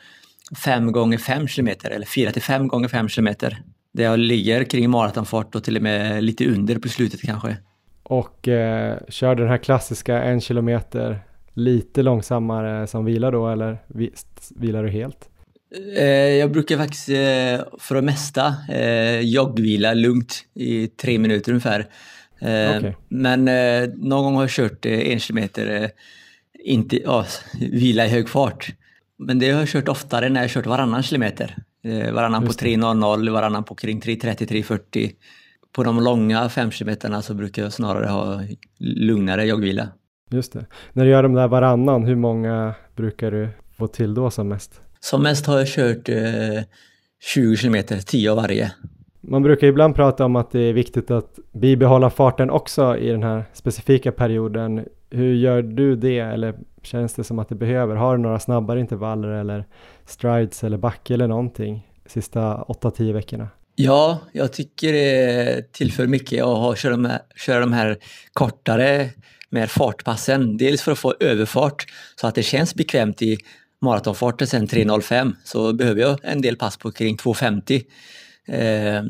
5 gånger 5 kilometer eller 4 till 5 gånger 5 kilometer. Där jag ligger kring maratonfart och till och med lite under på slutet kanske. Och eh, kör den här klassiska en kilometer lite långsammare som vila då eller vilar du helt? Eh, jag brukar faktiskt eh, för det mesta eh, joggvila lugnt i tre minuter ungefär. Okay. Men någon gång har jag kört en kilometer, inte, ja, vila i hög fart. Men det har jag kört oftare när jag kört varannan kilometer. Varannan på 3.00, varannan på kring 3.30-3.40. På de långa fem kilometerna så brukar jag snarare ha lugnare joggvila. Just det. När du gör de där varannan, hur många brukar du få till då som mest? Som mest har jag kört eh, 20 kilometer, 10 av varje. Man brukar ibland prata om att det är viktigt att bibehålla farten också i den här specifika perioden. Hur gör du det eller känns det som att det behöver? Har du några snabbare intervaller eller strides eller backe eller någonting sista 8-10 veckorna? Ja, jag tycker det tillför mycket att köra de här, köra de här kortare med fartpassen. Dels för att få överfart så att det känns bekvämt i maratonfarten sen 3.05 så behöver jag en del pass på kring 2.50. Eh,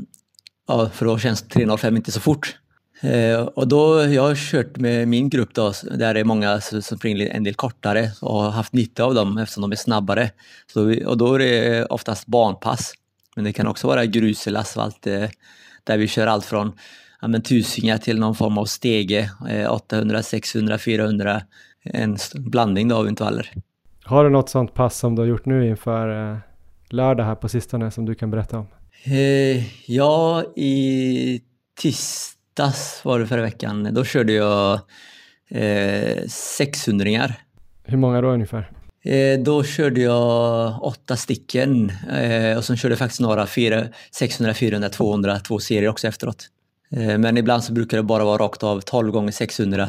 ja, för då känns 3.05 inte så fort. Eh, och då, jag har kört med min grupp då, där det är många som springer en del kortare och har haft nytta av dem eftersom de är snabbare. Så och då är det oftast banpass. Men det kan också vara grus eller asfalt eh, där vi kör allt från ja, men, tusingar till någon form av stege, 800, 600, 400. En blandning då av intervaller. Har du något sånt pass som du har gjort nu inför eh, lördag här på sistone som du kan berätta om? Eh, ja, i tisdags var det förra veckan. Då körde jag eh, 600 Hur många då ungefär? Eh, då körde jag åtta stycken eh, och sen körde jag faktiskt några 600, 400, 200, två serier också efteråt. Eh, men ibland så brukar det bara vara rakt av 12 gånger 600,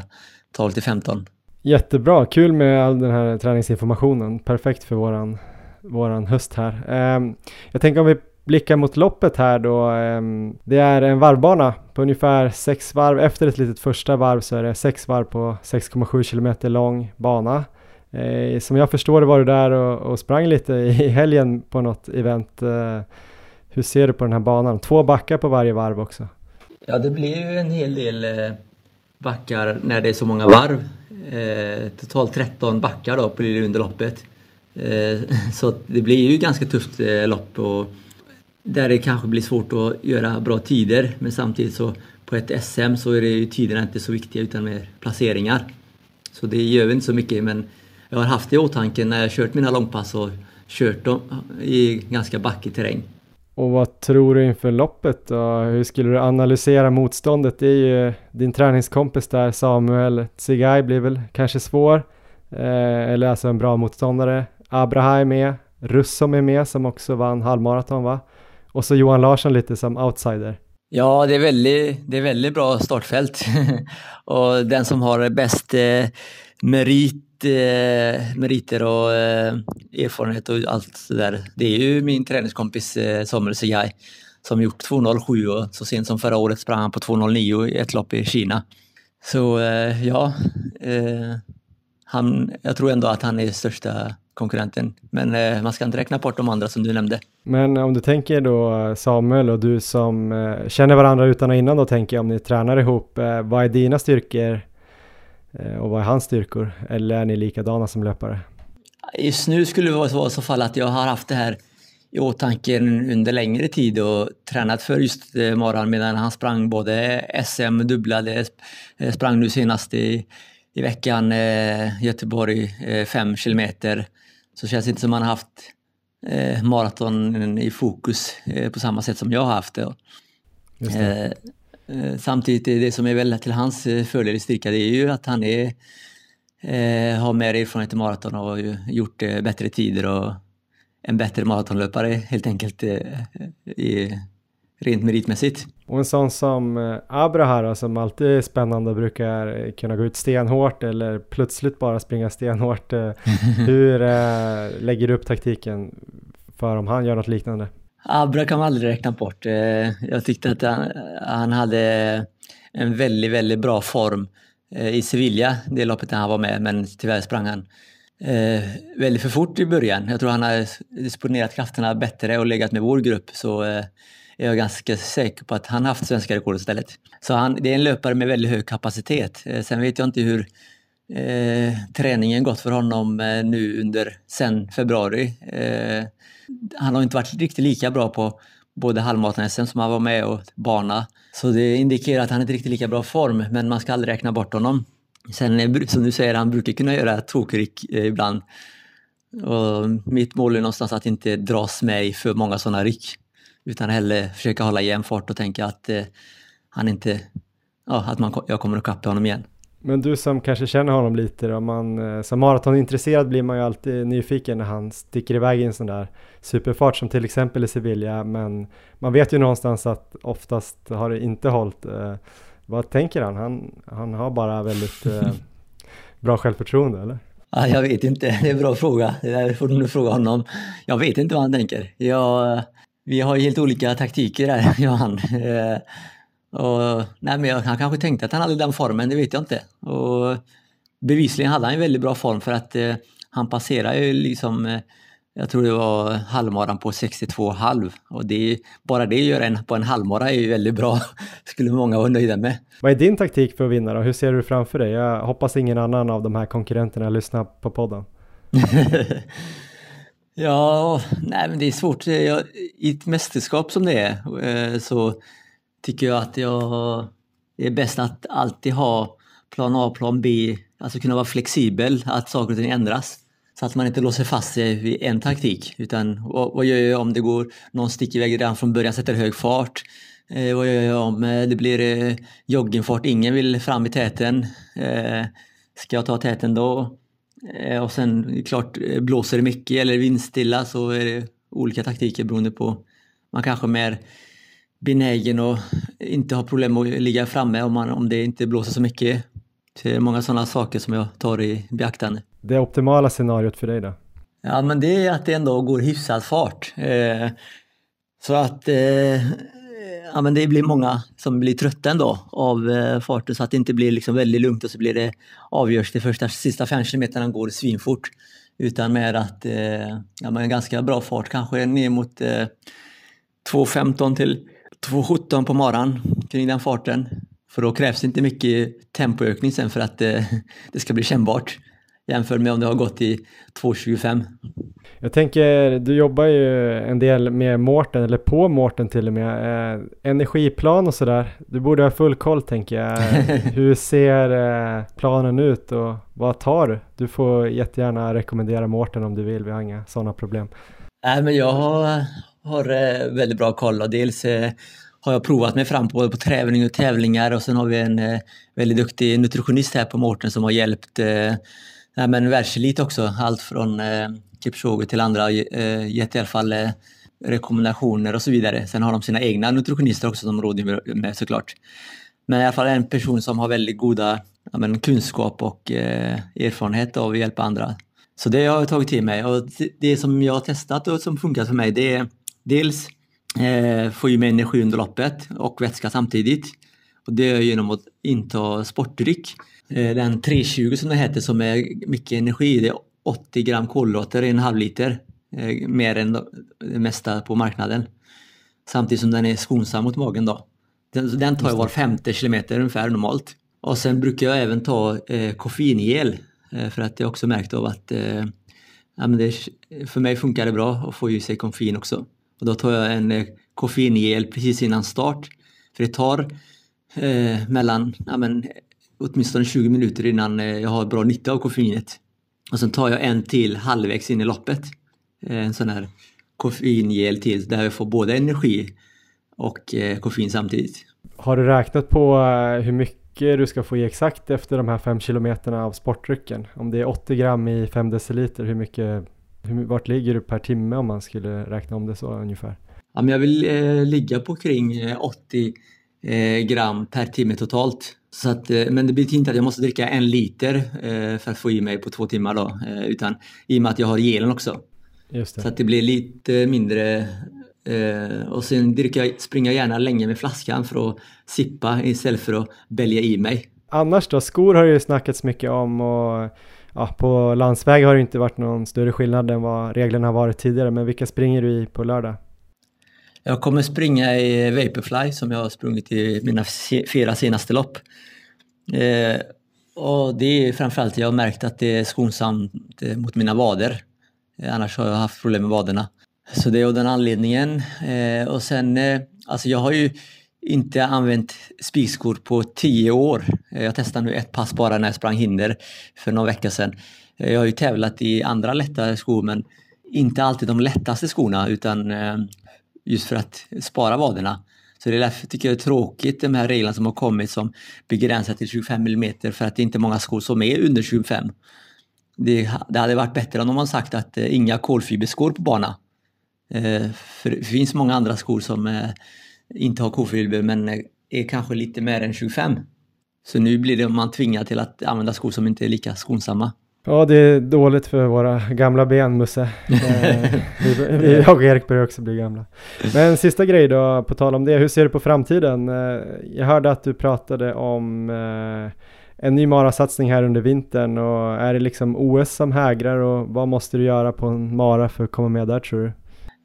12 till 15. Jättebra, kul med all den här träningsinformationen. Perfekt för våran, våran höst här. Ehm, jag tänker om vi blickar mot loppet här då. Ehm, det är en varvbana på ungefär sex varv. Efter ett litet första varv så är det sex varv på 6,7 kilometer lång bana. Eh, som jag förstår det var du där och, och sprang lite i helgen på något event. Eh, hur ser du på den här banan? Två backar på varje varv också. Ja, det blir ju en hel del eh, backar när det är så många varv. Eh, totalt 13 backar då blir det under loppet. Eh, så det blir ju ganska tufft eh, lopp och där det kanske blir svårt att göra bra tider men samtidigt så på ett SM så är det ju tiderna inte så viktiga utan mer placeringar. Så det gör vi inte så mycket men jag har haft det i åtanke när jag kört mina långpass och kört dem i ganska backig terräng. Och vad tror du inför loppet då? Hur skulle du analysera motståndet? Det är ju eh, din träningskompis där, Samuel Tsigai blir väl kanske svår. Eh, eller alltså en bra motståndare. Abraha är med, Russom är med som också vann halvmaraton va? Och så Johan Larsson lite som outsider. Ja, det är väldigt, det är väldigt bra startfält. och den som har bäst eh, merit eh, meriter och eh, erfarenhet och allt det där. Det är ju min träningskompis eh, Samuel Sejai som gjort 2.07 och så sent som förra året sprang han på 2.09 i ett lopp i Kina. Så eh, ja, eh, han, jag tror ändå att han är största konkurrenten. Men eh, man ska inte räkna bort de andra som du nämnde. Men om du tänker då Samuel och du som eh, känner varandra utan och innan då tänker jag om ni tränar ihop. Eh, vad är dina styrkor och vad är hans styrkor? Eller är ni likadana som löpare? Just nu skulle det vara så fall att jag har haft det här i åtanke under längre tid och tränat för just eh, Maran medan han sprang både SM, dubblade, eh, sprang nu senast i, i veckan eh, Göteborg eh, fem kilometer. Så känns det inte som han har haft eh, maraton i fokus eh, på samma sätt som jag har haft det. det. Eh, samtidigt, det som är väl till hans eh, fördel i styrka, det är ju att han är, eh, har mer erfarenhet i maraton och har gjort bättre tider och en bättre maratonlöpare helt enkelt i, rent meritmässigt. Och en sån som Abrahar som alltid är spännande brukar kunna gå ut stenhårt eller plötsligt bara springa stenhårt. Hur lägger du upp taktiken för om han gör något liknande? Abra kan man aldrig räkna bort. Eh, jag tyckte att han, han hade en väldigt, väldigt bra form eh, i Sevilla, det loppet han var med, men tyvärr sprang han eh, väldigt för fort i början. Jag tror han har disponerat krafterna bättre och legat med vår grupp så eh, är jag ganska säker på att han haft svenska rekord istället. Så han, det är en löpare med väldigt hög kapacitet. Sen vet jag inte hur eh, träningen gått för honom eh, nu under sen februari. Eh, han har inte varit riktigt lika bra på både halvmaraton som han var med och bana. Så det indikerar att han inte är riktigt lika bra form, men man ska aldrig räkna bort honom. Sen som du säger, han brukar kunna göra tokryck eh, ibland. Och mitt mål är någonstans att inte dras med i för många sådana ryck. Utan hellre försöka hålla jämn fart och tänka att eh, han inte, ja, att man, jag kommer att honom igen. Men du som kanske känner honom lite då, man, eh, som maratonintresserad blir man ju alltid nyfiken när han sticker iväg i en sån där superfart som till exempel i Sevilla, men man vet ju någonstans att oftast har det inte hållit. Eh, vad tänker han? Han, han har bara väldigt eh, bra självförtroende eller? Ja, jag vet inte, det är en bra fråga. Det där får du fråga honom. Jag vet inte vad han tänker. Jag, vi har helt olika taktiker där, jag och han. Och, nej, men han kanske tänkte att han hade den formen, det vet jag inte. Och bevisligen hade han en väldigt bra form för att eh, han passerade ju liksom, eh, jag tror det var halvmaran på 62,5 och det, bara det gör en på en halvmara är ju väldigt bra. skulle många vara nöjda med. Vad är din taktik för att vinna då? Hur ser du framför dig? Jag hoppas ingen annan av de här konkurrenterna lyssnar på podden. ja, nej men det är svårt. I ett mästerskap som det är eh, så tycker jag att jag det är bäst att alltid ha plan A, plan B, alltså kunna vara flexibel, att saker och ting ändras. Så att man inte låser fast sig vid en taktik. Utan vad, vad gör jag om det går, någon sticker iväg redan från början, sätter hög fart? Eh, vad gör jag om eh, det blir eh, joggingfart, ingen vill fram i täten? Eh, ska jag ta täten då? Eh, och sen klart, eh, blåser det mycket eller vindstilla så är det olika taktiker beroende på. Man kanske mer benägen att inte ha problem att ligga framme om, man, om det inte blåser så mycket. det är många sådana saker som jag tar i beaktande. Det optimala scenariot för dig då? Ja, men det är att det ändå går hyfsad fart. Eh, så att eh, ja, men det blir många som blir trötta ändå av eh, farten så att det inte blir liksom väldigt lugnt och så blir det avgörs de första sista fem kilometerna går svinfort. Utan med att eh, ja, men ganska bra fart, kanske ner mot eh, 2.15 till 2.17 på maran kring den farten. För då krävs det inte mycket tempoökning sen för att det, det ska bli kännbart jämfört med om det har gått i 2.25. Jag tänker, du jobbar ju en del med Mårten, eller på Mårten till och med. Eh, energiplan och sådär. Du borde ha full koll tänker jag. Hur ser eh, planen ut och vad tar du? Du får jättegärna rekommendera Mårten om du vill, vi har inga sådana problem. Nej, men jag har, har eh, väldigt bra koll och dels eh, har jag provat mig fram på både på träning och tävlingar och sen har vi en eh, väldigt duktig nutritionist här på Mårten som har hjälpt eh, ja, men världselit också. Allt från eh, typ Kipchoge till andra, eh, gett i alla fall rekommendationer och så vidare. Sen har de sina egna nutritionister också som råder med såklart. Men i alla fall en person som har väldigt goda ja, men, kunskap och eh, erfarenhet av att hjälpa andra. Så det har jag tagit till mig och det som jag har testat och som funkar för mig det är dels eh, få i mig energi under loppet och vätska samtidigt. Och det är genom att inta sportdryck. Eh, den 320 som det heter som är mycket energi, det är 80 gram kolhydrater i en halv liter. Eh, mer än det mesta på marknaden. Samtidigt som den är skonsam mot magen då. Den, den tar jag var femte kilometer ungefär normalt. Och sen brukar jag även ta eh, koffeingel Eh, för att jag också märkt av att eh, ja, men det, för mig funkar det bra att få i sig koffein också. Och då tar jag en eh, koffeingel precis innan start. För det tar eh, mellan ja, men, åtminstone 20 minuter innan eh, jag har bra nytta av koffeinet. Och sen tar jag en till halvvägs in i loppet. Eh, en sån här koffeingel till där jag får både energi och eh, koffein samtidigt. Har du räknat på eh, hur mycket du ska få i exakt efter de här fem kilometerna av sportdrycken. Om det är 80 gram i 5 deciliter, hur mycket, hur, vart ligger du per timme om man skulle räkna om det så ungefär? Ja, men jag vill eh, ligga på kring 80 eh, eh, gram per timme totalt. Så att, eh, men det betyder inte att jag måste dricka en liter eh, för att få i mig på två timmar då, eh, utan i och med att jag har gelen också. Så att det blir lite mindre Uh, och sen jag, springer jag gärna länge med flaskan för att sippa istället för att bälja i mig. Annars då? Skor har ju snackats mycket om och ja, på landsväg har det inte varit någon större skillnad än vad reglerna har varit tidigare. Men vilka springer du i på lördag? Jag kommer springa i Vaporfly som jag har sprungit i mina fyra senaste lopp. Eh, Och det är framförallt, jag har märkt att det är skonsamt eh, mot mina vader. Eh, Annars har jag haft problem med vaderna. Så det är av den anledningen. Eh, och sen, eh, alltså jag har ju inte använt spikskor på tio år. Jag testade nu ett pass bara när jag sprang hinder för någon vecka sedan. Jag har ju tävlat i andra lätta skor men inte alltid de lättaste skorna utan eh, just för att spara vaderna. Så det är därför tycker jag det är tråkigt de här reglerna som har kommit som begränsar till 25 mm för att det är inte många skor som är under 25. Det, det hade varit bättre om de hade sagt att eh, inga kolfiberskor på bana. Eh, för det finns många andra skor som inte har kolfiber men är kanske lite mer än 25. Så nu blir det man tvingad till att använda skor som inte är lika skonsamma. Ja, det är dåligt för våra gamla ben, Musse. Eh, vi, jag och Erik börjar också bli gamla. Men sista grej då, på tal om det, hur ser du på framtiden? Eh, jag hörde att du pratade om eh, en ny marasatsning här under vintern och är det liksom OS som hägrar och vad måste du göra på en mara för att komma med där tror du?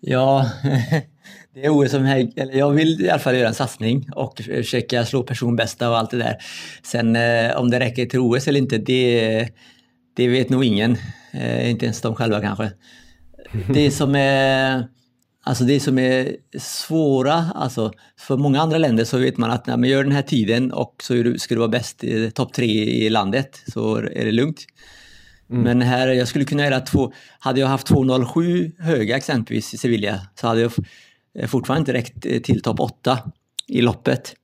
Ja, det är OS som häg, eller jag vill i alla fall göra en satsning och försöka slå personbästa och allt det där. Sen eh, om det räcker till OS eller inte, det, det vet nog ingen. Eh, inte ens de själva kanske. Det som är, alltså det som är svåra, alltså för många andra länder så vet man att när man gör den här tiden och så ska du vara bäst i topp tre i landet så är det lugnt. Men här, jag skulle kunna göra två, hade jag haft 2,07 höga exempelvis i Sevilla så hade jag eh, fortfarande inte räckt eh, till topp 8 i loppet.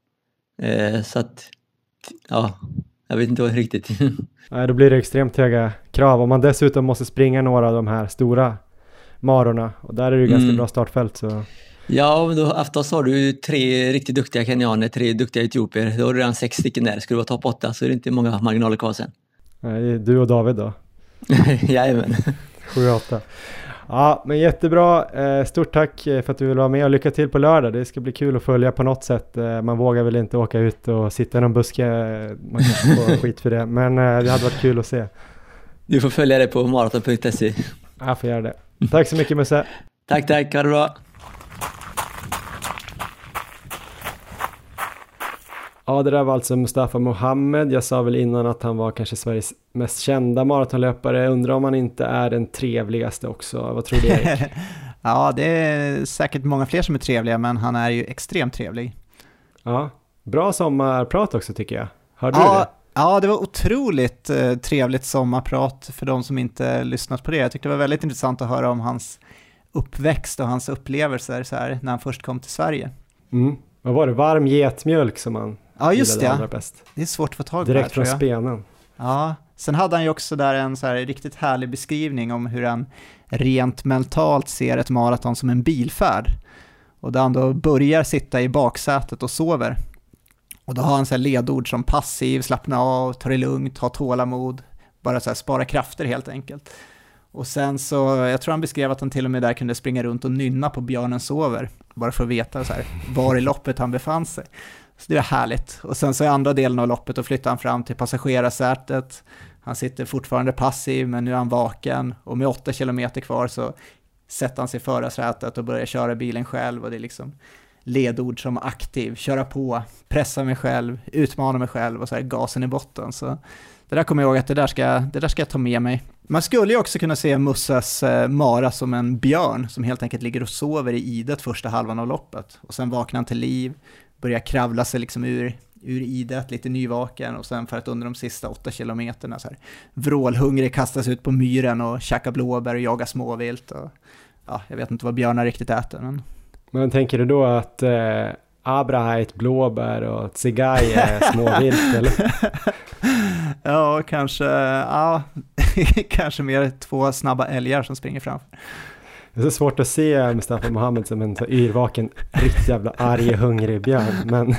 Eh, så att, ja, jag vet inte riktigt. Nej, då blir det extremt höga krav om man dessutom måste springa några av de här stora marorna och där är det ju ganska Mm. bra startfält så ja, men då, oftast har du tre riktigt duktiga kenyaner, tre duktiga etiopier. Då har du redan sex stycken där. Ska du vara topp 8 så är det inte många marginaler kvar sen. nej, du och David då. Jajamän. 7-8. Ja, men jättebra. Eh, Stort tack eh, för att du vill vara med och lycka till på lördag. Det ska bli kul att följa på något sätt. Eh, Man vågar väl inte åka ut och sitta i någon buske. Man kanske får skit för det. Men det hade varit kul att se. Du får följa det på maraton.se. Jag får göra det. Tack så mycket Musse. Tack, tack. Ha det bra. Ja, det där var alltså Mustafa Mohamed. Jag sa väl innan att han var kanske Sveriges mest kända maratonlöpare. Undrar om han inte är den trevligaste också. Vad tror du Erik? ja, det är säkert många fler som är trevliga, men han är ju extremt trevlig. Ja, bra sommarprat också tycker jag. Hörde du det? Ja, ja, det var otroligt eh, trevligt sommarprat för de som inte lyssnat på det. Jag tyckte det var väldigt intressant att höra om hans uppväxt och hans upplevelser så här, när han först kom till Sverige. Mm. Vad var det? Varm getmjölk som han Ja, just det. allra bäst. Det är svårt att få tag på det här, Direkt tror från jag. spenen. Ja, sen hade han ju också där en så här riktigt härlig beskrivning om hur han rent mentalt ser ett maraton som en bilfärd. Och där han då börjar sitta i baksätet och sover. Och då har han så här ledord som passiv, slappna av, ta det lugnt, ha tålamod, bara så här spara krafter helt enkelt. Och sen så, jag tror han beskrev att han till och med där kunde springa runt och nynna på Björnen sover, bara för att veta så här, var i loppet han befann sig. Så det var härligt. Och sen så i andra delen av loppet då flyttar han fram till passagerarsätet. Han sitter fortfarande passiv, men nu är han vaken. Och med åtta kilometer kvar så sätter han sig i förarsätet och börjar köra bilen själv. Och det är liksom ledord som aktiv, köra på, pressa mig själv, utmana mig själv och så här gasen i botten. Så det där kommer jag ihåg att det där ska, det där ska jag ta med mig. Man skulle ju också kunna se Musses eh, Mara som en björn som helt enkelt ligger och sover i idet första halvan av loppet. Och sen vaknar han till liv, börjar kravla sig liksom ur, ur idet, lite nyvaken och sen för att under de sista åtta kilometerna så här vrålhungrig kastas ut på myren och käka blåbär och jaga småvilt. Och, ja, jag vet inte vad björnar riktigt äter, men Men tänker du då att eh, Abra är ett blåbär och Tsigai är småvilt eller? ja, kanske, ja, kanske mer två snabba älgar som springer framför. Det är så svårt att se Mustafa Mohamed som en så yrvaken, riktigt jävla arg, hungrig björn. Men,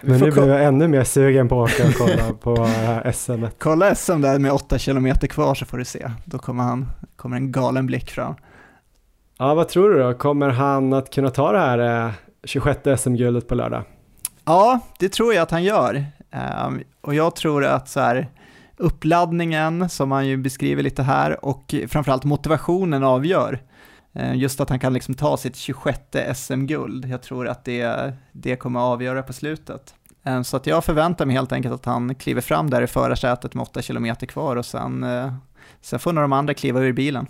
men nu blev jag ännu mer sugen på att åka och kolla på uh, SM. Kolla SM där med åtta kilometer kvar så får du se. Då kommer han, kommer en galen blick fram. Ja, vad tror du då? Kommer han att kunna ta det här eh, 26 SM-guldet på lördag? Ja, det tror jag att han gör. Ehm, och jag tror att så här, uppladdningen, som han ju beskriver lite här, och framförallt motivationen avgör. Ehm, just att han kan liksom ta sitt 26 SM-guld. Jag tror att det, det kommer att avgöra på slutet. Eh, så att jag förväntar mig helt enkelt att han kliver fram där i förarsätet med 8 km kvar och sen, eh, sen får nog de andra kliva ur bilen.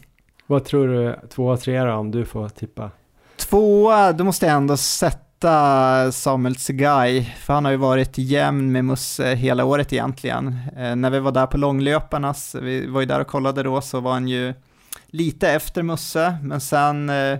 Vad tror du, två och tre då, om du får tippa? Tvåa, då måste jag ändå sätta Samuel Tsegay, för han har ju varit jämn med Musse hela året egentligen. Eh, när vi var där på långlöparnas, vi var ju där och kollade då, så var han ju lite efter Musse, men sen eh,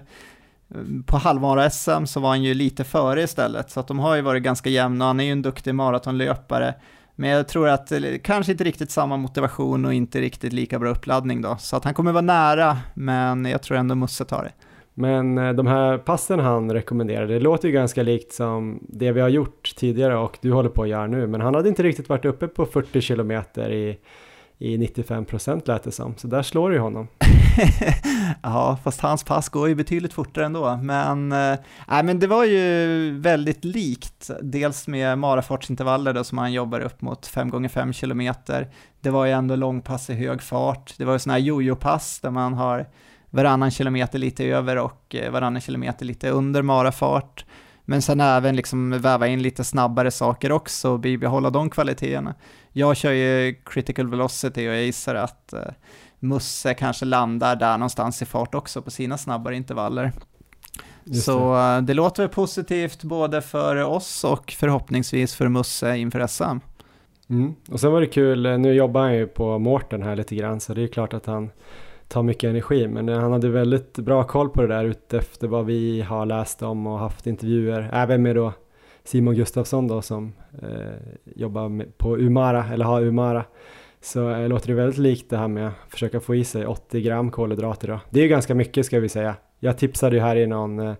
på halvmara-SM så var han ju lite före istället, så att de har ju varit ganska jämna och han är ju en duktig maratonlöpare. Men jag tror att kanske inte riktigt samma motivation och inte riktigt lika bra uppladdning då, så att han kommer vara nära, men jag tror ändå Musse tar det. Men eh, de här passen han rekommenderade, det låter ju ganska likt som det vi har gjort tidigare och du håller på att göra nu, men han hade inte riktigt varit uppe på 40 kilometer i, i 95 procent lät det som, så där slår du ju honom. ja, fast hans pass går ju betydligt fortare ändå. Men, äh, men det var ju väldigt likt, dels med marafartsintervaller då, som han jobbar upp mot 5x5 km. Det var ju ändå långpass i hög fart. Det var ju sådana här jojo-pass där man har varannan kilometer lite över och eh, varannan kilometer lite under marafart. Men sen även liksom väva in lite snabbare saker också och bibehålla de kvaliteterna. Jag kör ju critical velocity och jag gissar att eh, Musse kanske landar där någonstans i fart också på sina snabbare intervaller. Just Så det. Uh, det låter väl positivt både för oss och förhoppningsvis för Musse inför SM. Mm. Och sen var det kul, nu jobbar han ju på Mårten här lite grann så det är klart att han tar mycket energi men han hade väldigt bra koll på det där utefter vad vi har läst om och haft intervjuer även med då Simon Gustafsson då som eh, jobbar med, på Umara eller har Umara så eh, låter det väldigt likt det här med att försöka få i sig 80 gram kolhydrater då. Det är ju ganska mycket ska vi säga. Jag tipsade ju här i någon eh,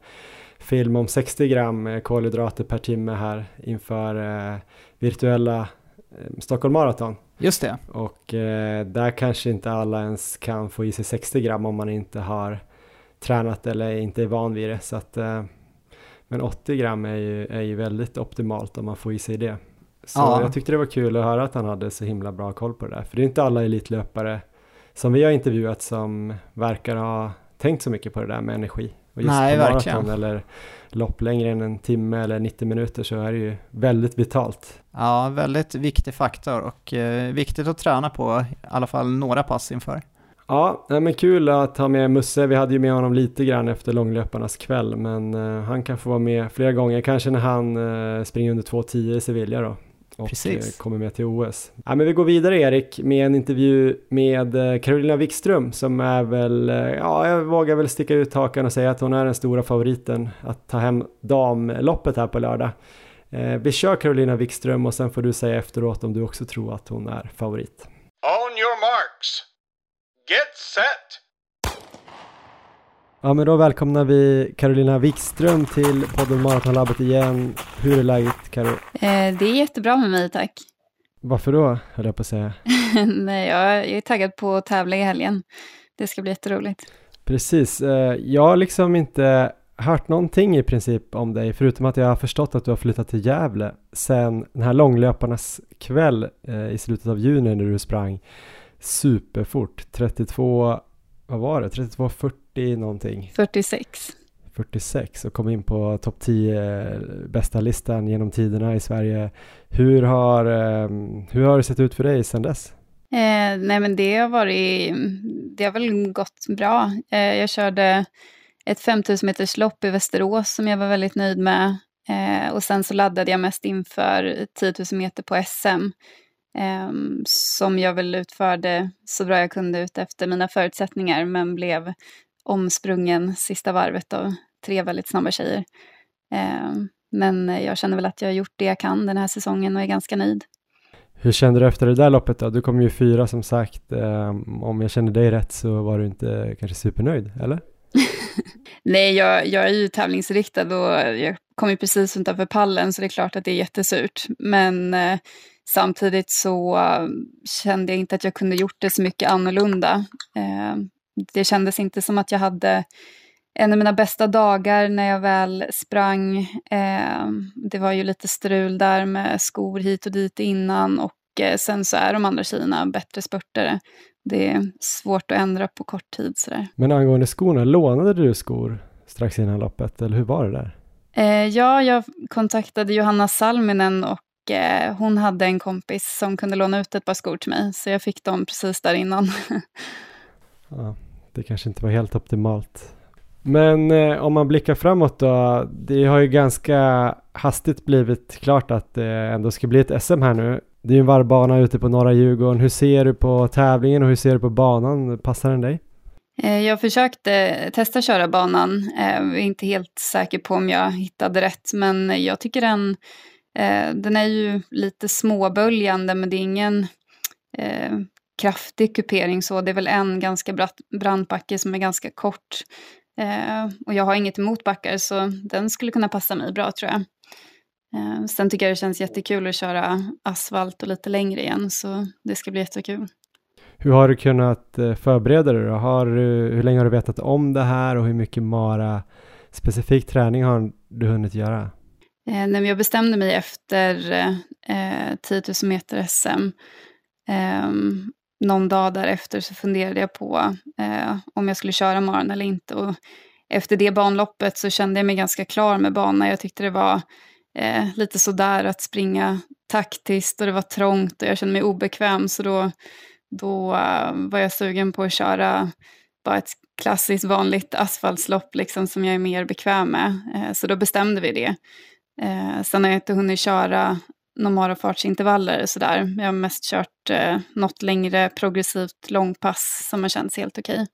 film om 60 gram eh, kolhydrater per timme här inför eh, virtuella eh, Stockholm Marathon. Just det. Och eh, där kanske inte alla ens kan få i sig 60 gram om man inte har tränat eller inte är van vid det. Så att, men 80 gram är ju, är ju väldigt optimalt om man får i sig det. Så ja. jag tyckte det var kul att höra att han hade så himla bra koll på det där. För det är inte alla elitlöpare som vi har intervjuat som verkar ha tänkt så mycket på det där med energi. Och just Nej, på verkligen. maraton eller lopp längre än en timme eller 90 minuter så är det ju väldigt vitalt. Ja, väldigt viktig faktor och eh, viktigt att träna på i alla fall några pass inför. Ja, men kul att ha med Musse. Vi hade ju med honom lite grann efter långlöparnas kväll, men uh, han kan få vara med flera gånger, kanske när han uh, springer under 2.10 i Sevilla då och Precis. kommer med till OS. Ja, men vi går vidare Erik med en intervju med Carolina Wikström som är väl, ja jag vågar väl sticka ut hakan och säga att hon är den stora favoriten att ta hem damloppet här på lördag. Eh, vi kör Carolina Wikström och sen får du säga efteråt om du också tror att hon är favorit. On your marks. Get set! Ja men då välkomnar vi Carolina Wikström till podden Maratonlabbet igen. Hur är läget Karo? Eh, det är jättebra med mig tack. Varför då, höll jag på att säga? Nej, jag är taggad på att tävla i helgen. Det ska bli jätteroligt. Precis, eh, jag har liksom inte hört någonting i princip om dig, förutom att jag har förstått att du har flyttat till Gävle sen den här långlöparnas kväll eh, i slutet av juni när du sprang superfort, 32, vad var det, 32.40 någonting? 46. 46 och kom in på topp 10 bästa listan genom tiderna i Sverige. Hur har, ehm, hur har det sett ut för dig sedan dess? Eh, nej men det har varit, det har väl gått bra. Eh, jag körde ett 5000 meters lopp i Västerås som jag var väldigt nöjd med. Eh, och sen så laddade jag mest inför 10 000 meter på SM. Eh, som jag väl utförde så bra jag kunde ut efter mina förutsättningar men blev omsprungen sista varvet av tre väldigt snabba tjejer. Eh, men jag känner väl att jag har gjort det jag kan den här säsongen och är ganska nöjd. Hur kände du efter det där loppet då? Du kom ju fyra som sagt. Um, om jag kände dig rätt så var du inte kanske supernöjd, eller? Nej, jag, jag är ju tävlingsriktad och jag kom ju precis utanför pallen så det är klart att det är jättesurt. Men eh, samtidigt så uh, kände jag inte att jag kunde gjort det så mycket annorlunda. Eh, det kändes inte som att jag hade en av mina bästa dagar när jag väl sprang. Eh, det var ju lite strul där med skor hit och dit innan och eh, sen så är de andra tjejerna bättre spurtare. Det är svårt att ändra på kort tid sådär. Men angående skorna, lånade du skor strax innan loppet eller hur var det där? Eh, ja, jag kontaktade Johanna Salminen och eh, hon hade en kompis som kunde låna ut ett par skor till mig, så jag fick dem precis där innan. ja, det kanske inte var helt optimalt. Men eh, om man blickar framåt då, det har ju ganska hastigt blivit klart att det ändå ska bli ett SM här nu. Det är ju en varvbana ute på norra Djurgården. Hur ser du på tävlingen och hur ser du på banan? Passar den dig? Eh, jag försökte testa köra banan. Eh, jag är inte helt säker på om jag hittade rätt, men jag tycker den, eh, den är ju lite småböljande, men det är ingen kraftig kupering så. Det är väl en ganska brant backe som är ganska kort. Och jag har inget emot backar, så den skulle kunna passa mig bra tror jag. Sen tycker jag det känns jättekul att köra asfalt och lite längre igen, så det ska bli jättekul. Hur har du kunnat eh, förbereda dig då? Har du, hur länge har du vetat om det här och hur mycket Mara specifik träning har du hunnit göra? Eh, nej, jag bestämde mig efter eh, 10 000 meter SM. Eh, någon dag därefter så funderade jag på eh, om jag skulle köra maran eller inte. Och efter det banloppet så kände jag mig ganska klar med banan. Jag tyckte det var eh, lite sådär att springa taktiskt och det var trångt och jag kände mig obekväm. Så då då eh, var jag sugen på att köra bara ett klassiskt vanligt asfaltslopp liksom, som jag är mer bekväm med. Eh, så då bestämde vi det. Eh, sen har jag inte hunnit köra normala fartsintervaller sådär. Jag har mest kört uh, något längre progressivt långpass som har känts helt okej.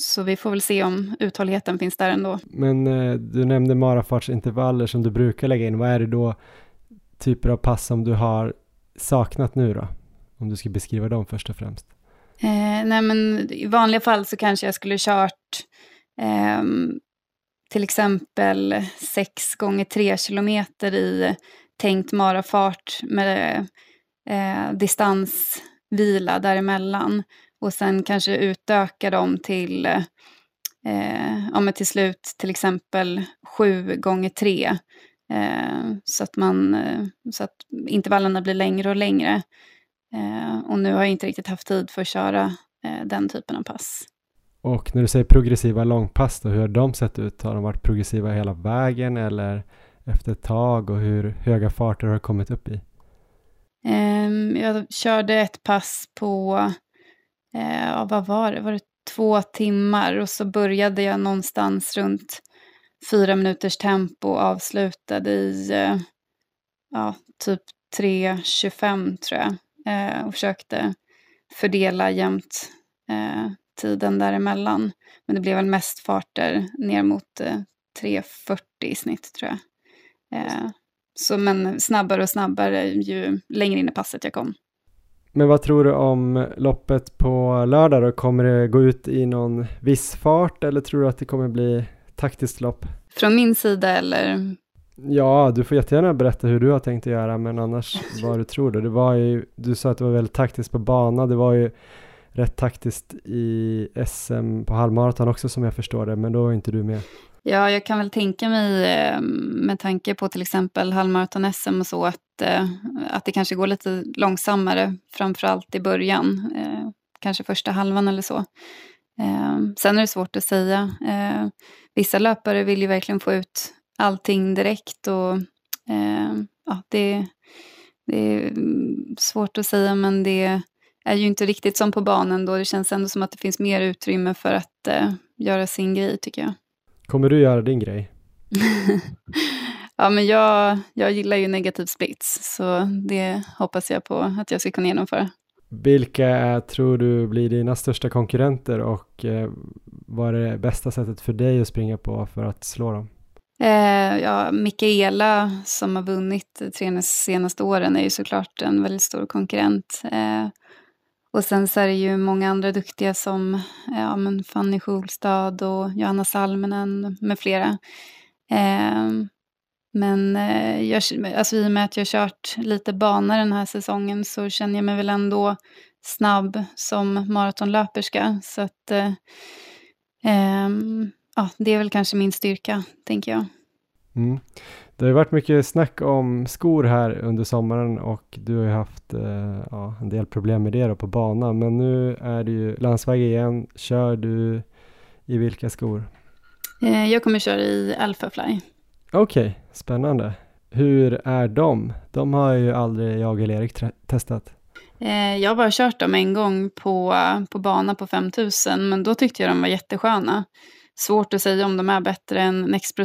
Så vi får väl se om uthålligheten finns där ändå. Men du nämnde marafartsintervaller som du brukar lägga in. Vad är det då typer av pass som du har saknat nu då? Om du ska beskriva dem först och främst. Eh, nej men i vanliga fall så kanske jag skulle kört eh, till exempel 6 gånger 3 kilometer i tänkt marafart med eh, distansvila däremellan. Och sen kanske utöka dem till, eh, ja, till slut till exempel 7 gånger 3. Eh, så, att man, eh, så att intervallerna blir längre och längre. Eh, och nu har jag inte riktigt haft tid för att köra eh, den typen av pass. Och när du säger progressiva långpass då, hur har de sett ut? Har de varit progressiva hela vägen eller efter ett tag och hur höga farter har du kommit upp i? Um, jag körde ett pass på, uh, vad var det, var det två timmar och så började jag någonstans runt fyra minuters tempo och avslutade i uh, ja, typ 3.25 tror jag eh, och försökte fördela jämnt eh, tiden däremellan. Men det blev väl mest farter ner mot eh, 3.40 i snitt tror jag. Eh, så men snabbare och snabbare ju längre in i passet jag kom. Men vad tror du om loppet på lördag då? Kommer det gå ut i någon viss fart eller tror du att det kommer bli taktiskt lopp? Från min sida eller Ja, du får jättegärna berätta hur du har tänkt att göra, men annars vad du tror då. Det var ju, du sa att det var väldigt taktiskt på bana, det var ju rätt taktiskt i SM på halvmaraton också som jag förstår det, men då var inte du med. Ja, jag kan väl tänka mig eh, med tanke på till exempel halvmaraton-SM och så att, eh, att det kanske går lite långsammare, framförallt i början, eh, kanske första halvan eller så. Sen är det svårt att säga. Vissa löpare vill ju verkligen få ut allting direkt. Och, ja, det, det är svårt att säga men det är ju inte riktigt som på banan då. Det känns ändå som att det finns mer utrymme för att göra sin grej tycker jag. Kommer du göra din grej? ja, men jag, jag gillar ju negativ splits, så det hoppas jag på att jag ska kunna genomföra. Vilka tror du blir dina största konkurrenter och eh, vad är det bästa sättet för dig att springa på för att slå dem? Eh, ja, Mikaela som har vunnit tre senaste åren är ju såklart en väldigt stor konkurrent. Eh, och sen så är det ju många andra duktiga som ja, men Fanny Schulstad och Johanna Salminen med flera. Ehm, eh, men jag, alltså, i och med att jag har kört lite bana den här säsongen så känner jag mig väl ändå snabb som maratonlöperska. Så att eh, eh, ja, det är väl kanske min styrka, tänker jag. Mm. Det har varit mycket snack om skor här under sommaren och du har ju haft eh, ja, en del problem med det då på banan. Men nu är det ju landsväg igen. Kör du i vilka skor? Eh, jag kommer köra i Alphafly. Okej, okay, spännande. Hur är de? De har ju aldrig jag eller Erik testat. Eh, jag har bara kört dem en gång på, på bana på 5000, men då tyckte jag de var jättesköna. Svårt att säga om de är bättre än Next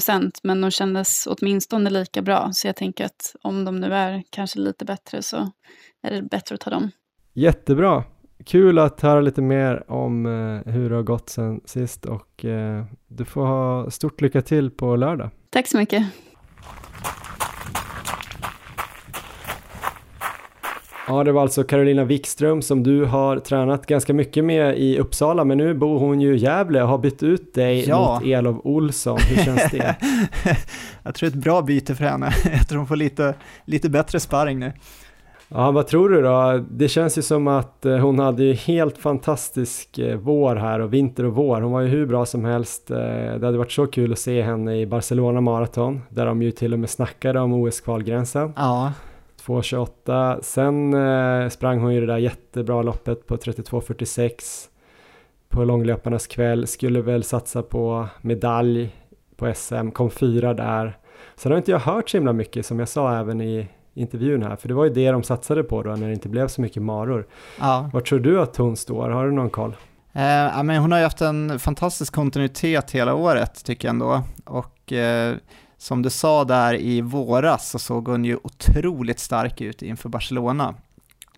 men de kändes åtminstone lika bra. Så jag tänker att om de nu är kanske lite bättre så är det bättre att ta dem. Jättebra. Kul att höra lite mer om eh, hur det har gått sen sist och eh, du får ha stort lycka till på lördag. Tack så mycket. Ja, det var alltså Carolina Wikström som du har tränat ganska mycket med i Uppsala, men nu bor hon ju i Gävle och har bytt ut dig ja. mot Elof Olsson. Hur känns det? jag tror det är ett bra byte för henne. Jag tror hon får lite, lite bättre sparring nu. Ja, vad tror du då? Det känns ju som att eh, hon hade ju helt fantastisk eh, vår här och vinter och vår. Hon var ju hur bra som helst. Eh, det hade varit så kul att se henne i Barcelona Marathon, där de ju till och med snackade om OS-kvalgränsen. Ja. 2.28. Sen eh, sprang hon ju det där jättebra loppet på 32.46 på långlöparnas kväll. Skulle väl satsa på medalj på SM, kom fyra där. Sen har inte jag hört så himla mycket som jag sa även i intervjun här, för det var ju det de satsade på då när det inte blev så mycket maror. Ja. Var tror du att hon står? Har du någon koll? Eh, men hon har ju haft en fantastisk kontinuitet hela året tycker jag ändå. Och eh, som du sa där i våras så såg hon ju otroligt stark ut inför Barcelona.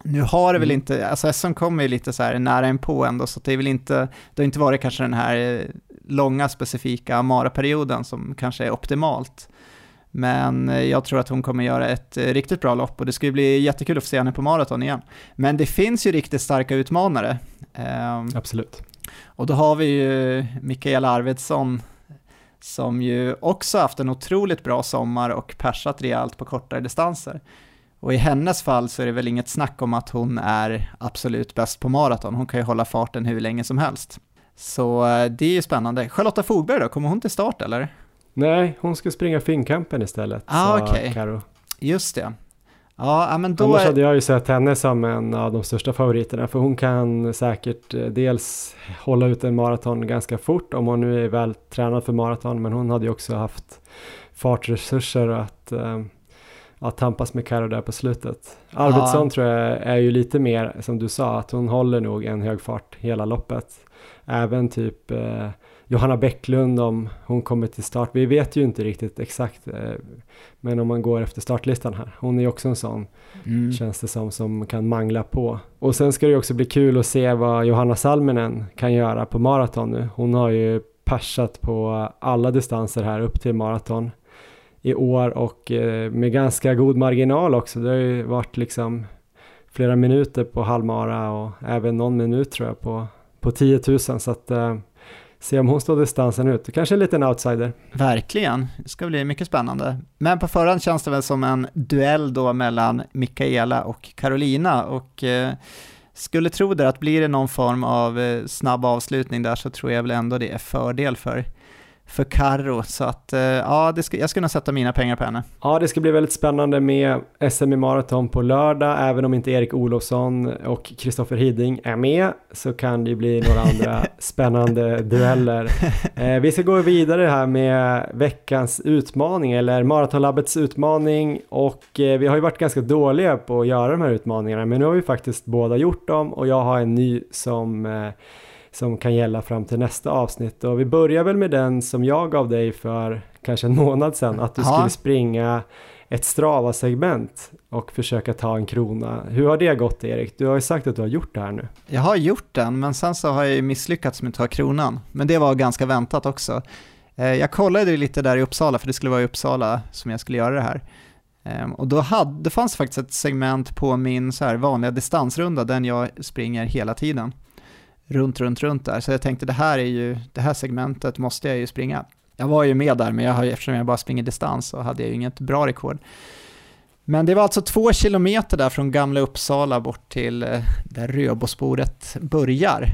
Nu har det väl mm. inte, alltså SM kommer ju lite så här nära en på ändå, så det är väl inte, det har inte varit kanske den här eh, långa specifika Amara-perioden som kanske är optimalt. Men eh, jag tror att hon kommer göra ett eh, riktigt bra lopp och det ska ju bli jättekul att få se henne på maraton igen. Men det finns ju riktigt starka utmanare. Ehm, Absolut. Och då har vi ju Mikaela Arvidsson som ju också haft en otroligt bra sommar och persat rejält på kortare distanser. Och i hennes fall så är det väl inget snack om att hon är absolut bäst på maraton. Hon kan ju hålla farten hur länge som helst. Så eh, det är ju spännande. Charlotta Fogberg då, kommer hon till start eller? Nej, hon ska springa Finnkampen istället, ah, sa okay. Karo. Just det. Ja, men då Annars är... hade jag ju sett henne som en av de största favoriterna för hon kan säkert eh, dels hålla ut en maraton ganska fort om hon nu är väl tränad för maraton men hon hade ju också haft fartresurser att, äh, att tampas med Karo där på slutet. Arvidsson ja. tror jag är ju lite mer som du sa att hon håller nog en hög fart hela loppet. Även typ äh, Johanna Bäcklund om hon kommer till start. Vi vet ju inte riktigt exakt, eh, men om man går efter startlistan här. Hon är ju också en sån, mm. känns det som, som kan mangla på. Och sen ska det också bli kul att se vad Johanna Salminen kan göra på maraton nu. Hon har ju persat på alla distanser här upp till maraton i år och eh, med ganska god marginal också. Det har ju varit liksom flera minuter på halvmara och även någon minut tror jag på, på 10 000 så att eh, se om hon står distansen ut. Kanske en liten outsider. Verkligen, det ska bli mycket spännande. Men på förhand känns det väl som en duell då mellan Mikaela och Carolina och eh, skulle tro det att blir det någon form av eh, snabb avslutning där så tror jag väl ändå det är fördel för för Carro. Så att eh, ja, det ska, jag ska nog sätta mina pengar på henne. Ja, det ska bli väldigt spännande med SM i maraton på lördag. Även om inte Erik Olofsson och Kristoffer Hiding är med så kan det bli några andra spännande dueller. Eh, vi ska gå vidare här med veckans utmaning eller Maratonlabbets utmaning och eh, vi har ju varit ganska dåliga på att göra de här utmaningarna men nu har vi faktiskt båda gjort dem och jag har en ny som eh, som kan gälla fram till nästa avsnitt. Och vi börjar väl med den som jag gav dig för kanske en månad sedan, att du ja. skulle springa ett Strava-segment och försöka ta en krona. Hur har det gått Erik? Du har ju sagt att du har gjort det här nu. Jag har gjort den, men sen så har jag ju misslyckats med att ta kronan. Men det var ganska väntat också. Eh, jag kollade lite där i Uppsala, för det skulle vara i Uppsala som jag skulle göra det här. Ehm, och då hade, det fanns faktiskt ett segment på min så här vanliga distansrunda, den jag springer hela tiden runt, runt, runt där. Så jag tänkte det här är ju, det här segmentet måste jag ju springa. Jag var ju med där, men jag har, eftersom jag bara springer distans så hade jag ju inget bra rekord. Men det var alltså två kilometer där från Gamla Uppsala bort till eh, där Röbospåret börjar.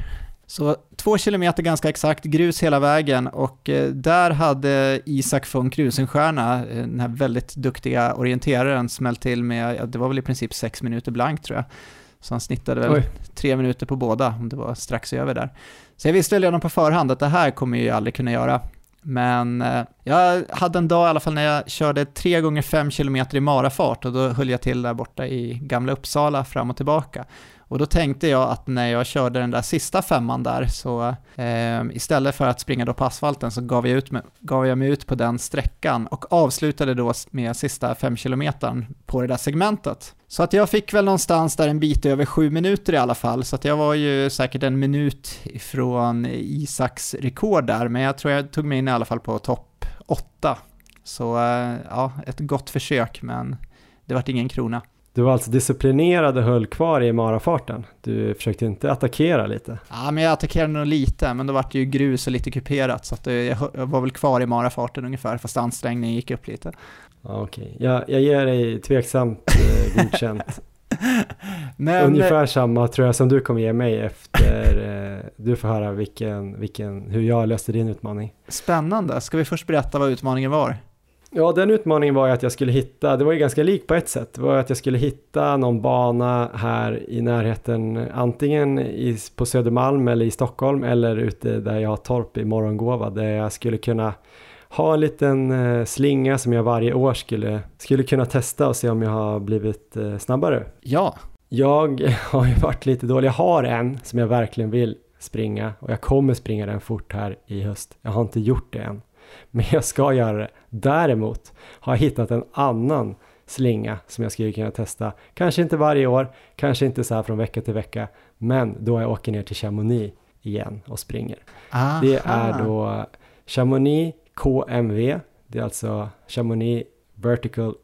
Så två kilometer ganska exakt, grus hela vägen och eh, där hade Isak Funk Rusenstjärna, eh, den här väldigt duktiga orienteraren, smält till med, ja, det var väl i princip sex minuter blank tror jag. Så han snittade väl Oj. tre minuter på båda, om det var strax över där. Så jag visste redan på förhand att det här kommer jag ju aldrig kunna göra. Men eh, jag hade en dag i alla fall när jag körde 3 gånger 5 km i marafart och då höll jag till där borta i Gamla Uppsala fram och tillbaka. Och då tänkte jag att när jag körde den där sista femman där så eh, istället för att springa då på asfalten så gav jag, ut med, gav jag mig ut på den sträckan och avslutade då med sista fem kilometern på det där segmentet. Så att jag fick väl någonstans där en bit över sju minuter i alla fall, så att jag var ju säkert en minut ifrån Isaks rekord där, men jag tror jag tog mig in i alla fall på topp åtta. Så eh, ja, ett gott försök, men det vart ingen krona. Du var alltså disciplinerad och höll kvar i marafarten. Du försökte inte attackera lite? Ja, men jag attackerade nog lite, men då var det ju grus och lite kuperat, så att jag var väl kvar i marafarten ungefär, fast ansträngningen gick upp lite. Okej, okay. jag, jag ger dig tveksamt eh, godkänt. men, Ungefär samma tror jag som du kommer ge mig efter eh, du får höra vilken, vilken, hur jag löste din utmaning. Spännande, ska vi först berätta vad utmaningen var? Ja, den utmaningen var ju att jag skulle hitta, det var ju ganska lik på ett sätt, det var att jag skulle hitta någon bana här i närheten, antingen i, på Södermalm eller i Stockholm eller ute där jag har torp i Morgongåva, där jag skulle kunna ha en liten eh, slinga som jag varje år skulle, skulle kunna testa och se om jag har blivit eh, snabbare. Ja. Jag har ju varit lite dålig, jag har en som jag verkligen vill springa och jag kommer springa den fort här i höst. Jag har inte gjort det än. Men jag ska göra det. Däremot har jag hittat en annan slinga som jag skulle kunna testa. Kanske inte varje år, kanske inte så här från vecka till vecka, men då jag åker ner till Chamonix igen och springer. Aha. Det är då Chamonix KMV, det är alltså Chamonix Vertical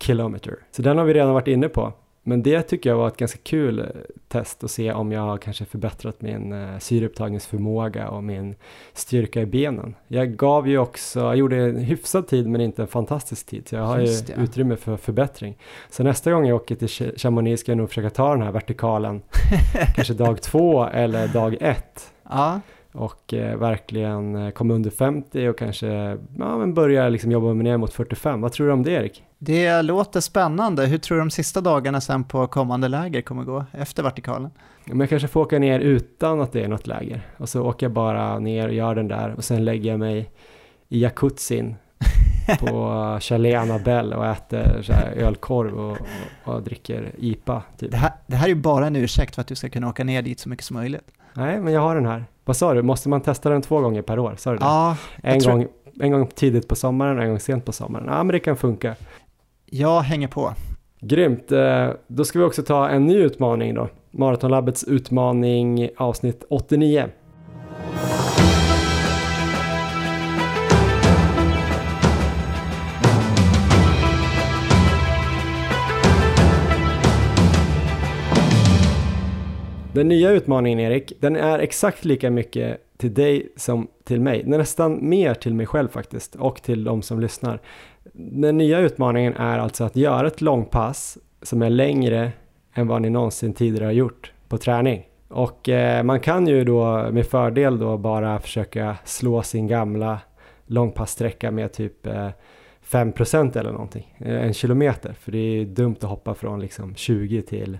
Kilometer. Så den har vi redan varit inne på. Men det tycker jag var ett ganska kul eh, test att se om jag har kanske förbättrat min uh, syreupptagningsförmåga och min styrka i benen. Jag gav ju också, jag gjorde en hyfsad tid men inte en fantastisk tid, så jag har Just ju det. utrymme för förbättring. Så nästa gång jag åker till Chamonix ska jag nog försöka ta den här vertikalen, kanske dag två eller dag ett. Ja och eh, verkligen eh, komma under 50 och kanske ja, men börja liksom jobba mig ner mot 45. Vad tror du om det Erik? Det låter spännande. Hur tror du de sista dagarna sen på kommande läger kommer gå efter vertikalen? Men jag kanske får åka ner utan att det är något läger och så åker jag bara ner och gör den där och sen lägger jag mig i jacuzzin på Chalet Annabelle och äter så ölkorv och, och, och dricker IPA. Typ. Det, här, det här är ju bara en ursäkt för att du ska kunna åka ner dit så mycket som möjligt. Nej, men jag har den här. Vad sa du, måste man testa den två gånger per år? Sa du det? Ja, en, tror... gång, en gång tidigt på sommaren och en gång sent på sommaren. Ja, men det kan funka. Jag hänger på. Grymt, eh, då ska vi också ta en ny utmaning då. Maratonlabbets utmaning avsnitt 89. Den nya utmaningen Erik, den är exakt lika mycket till dig som till mig. Nästan mer till mig själv faktiskt och till de som lyssnar. Den nya utmaningen är alltså att göra ett långpass som är längre än vad ni någonsin tidigare har gjort på träning. Och eh, man kan ju då med fördel då bara försöka slå sin gamla långpasssträcka med typ eh, 5% eller någonting, eh, en kilometer. För det är dumt att hoppa från liksom 20 till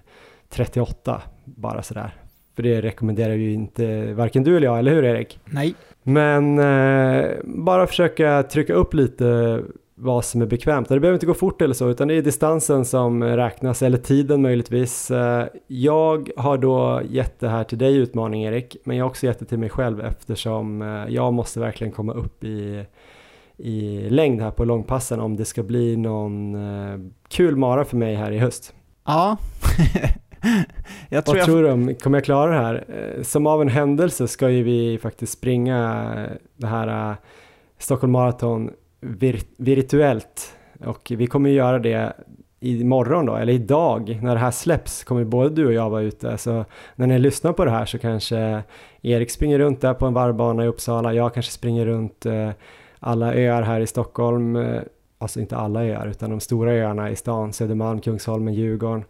38 bara sådär. För det rekommenderar ju inte varken du eller jag, eller hur Erik? Nej. Men eh, bara försöka trycka upp lite vad som är bekvämt. Det behöver inte gå fort eller så, utan det är distansen som räknas, eller tiden möjligtvis. Eh, jag har då gett det här till dig utmaning Erik, men jag har också gett det till mig själv eftersom eh, jag måste verkligen komma upp i, i längd här på långpassen om det ska bli någon eh, kul mara för mig här i höst. Ja, jag tror Vad jag... tror du om, kommer jag klara det här? Eh, som av en händelse ska ju vi faktiskt springa det här uh, Stockholm Marathon vir virtuellt och vi kommer ju göra det imorgon då, eller idag när det här släpps kommer både du och jag vara ute. Så när ni lyssnar på det här så kanske Erik springer runt där på en varvbana i Uppsala, jag kanske springer runt alla öar här i Stockholm, alltså inte alla öar utan de stora öarna i stan, Södermalm, Kungsholmen, Djurgården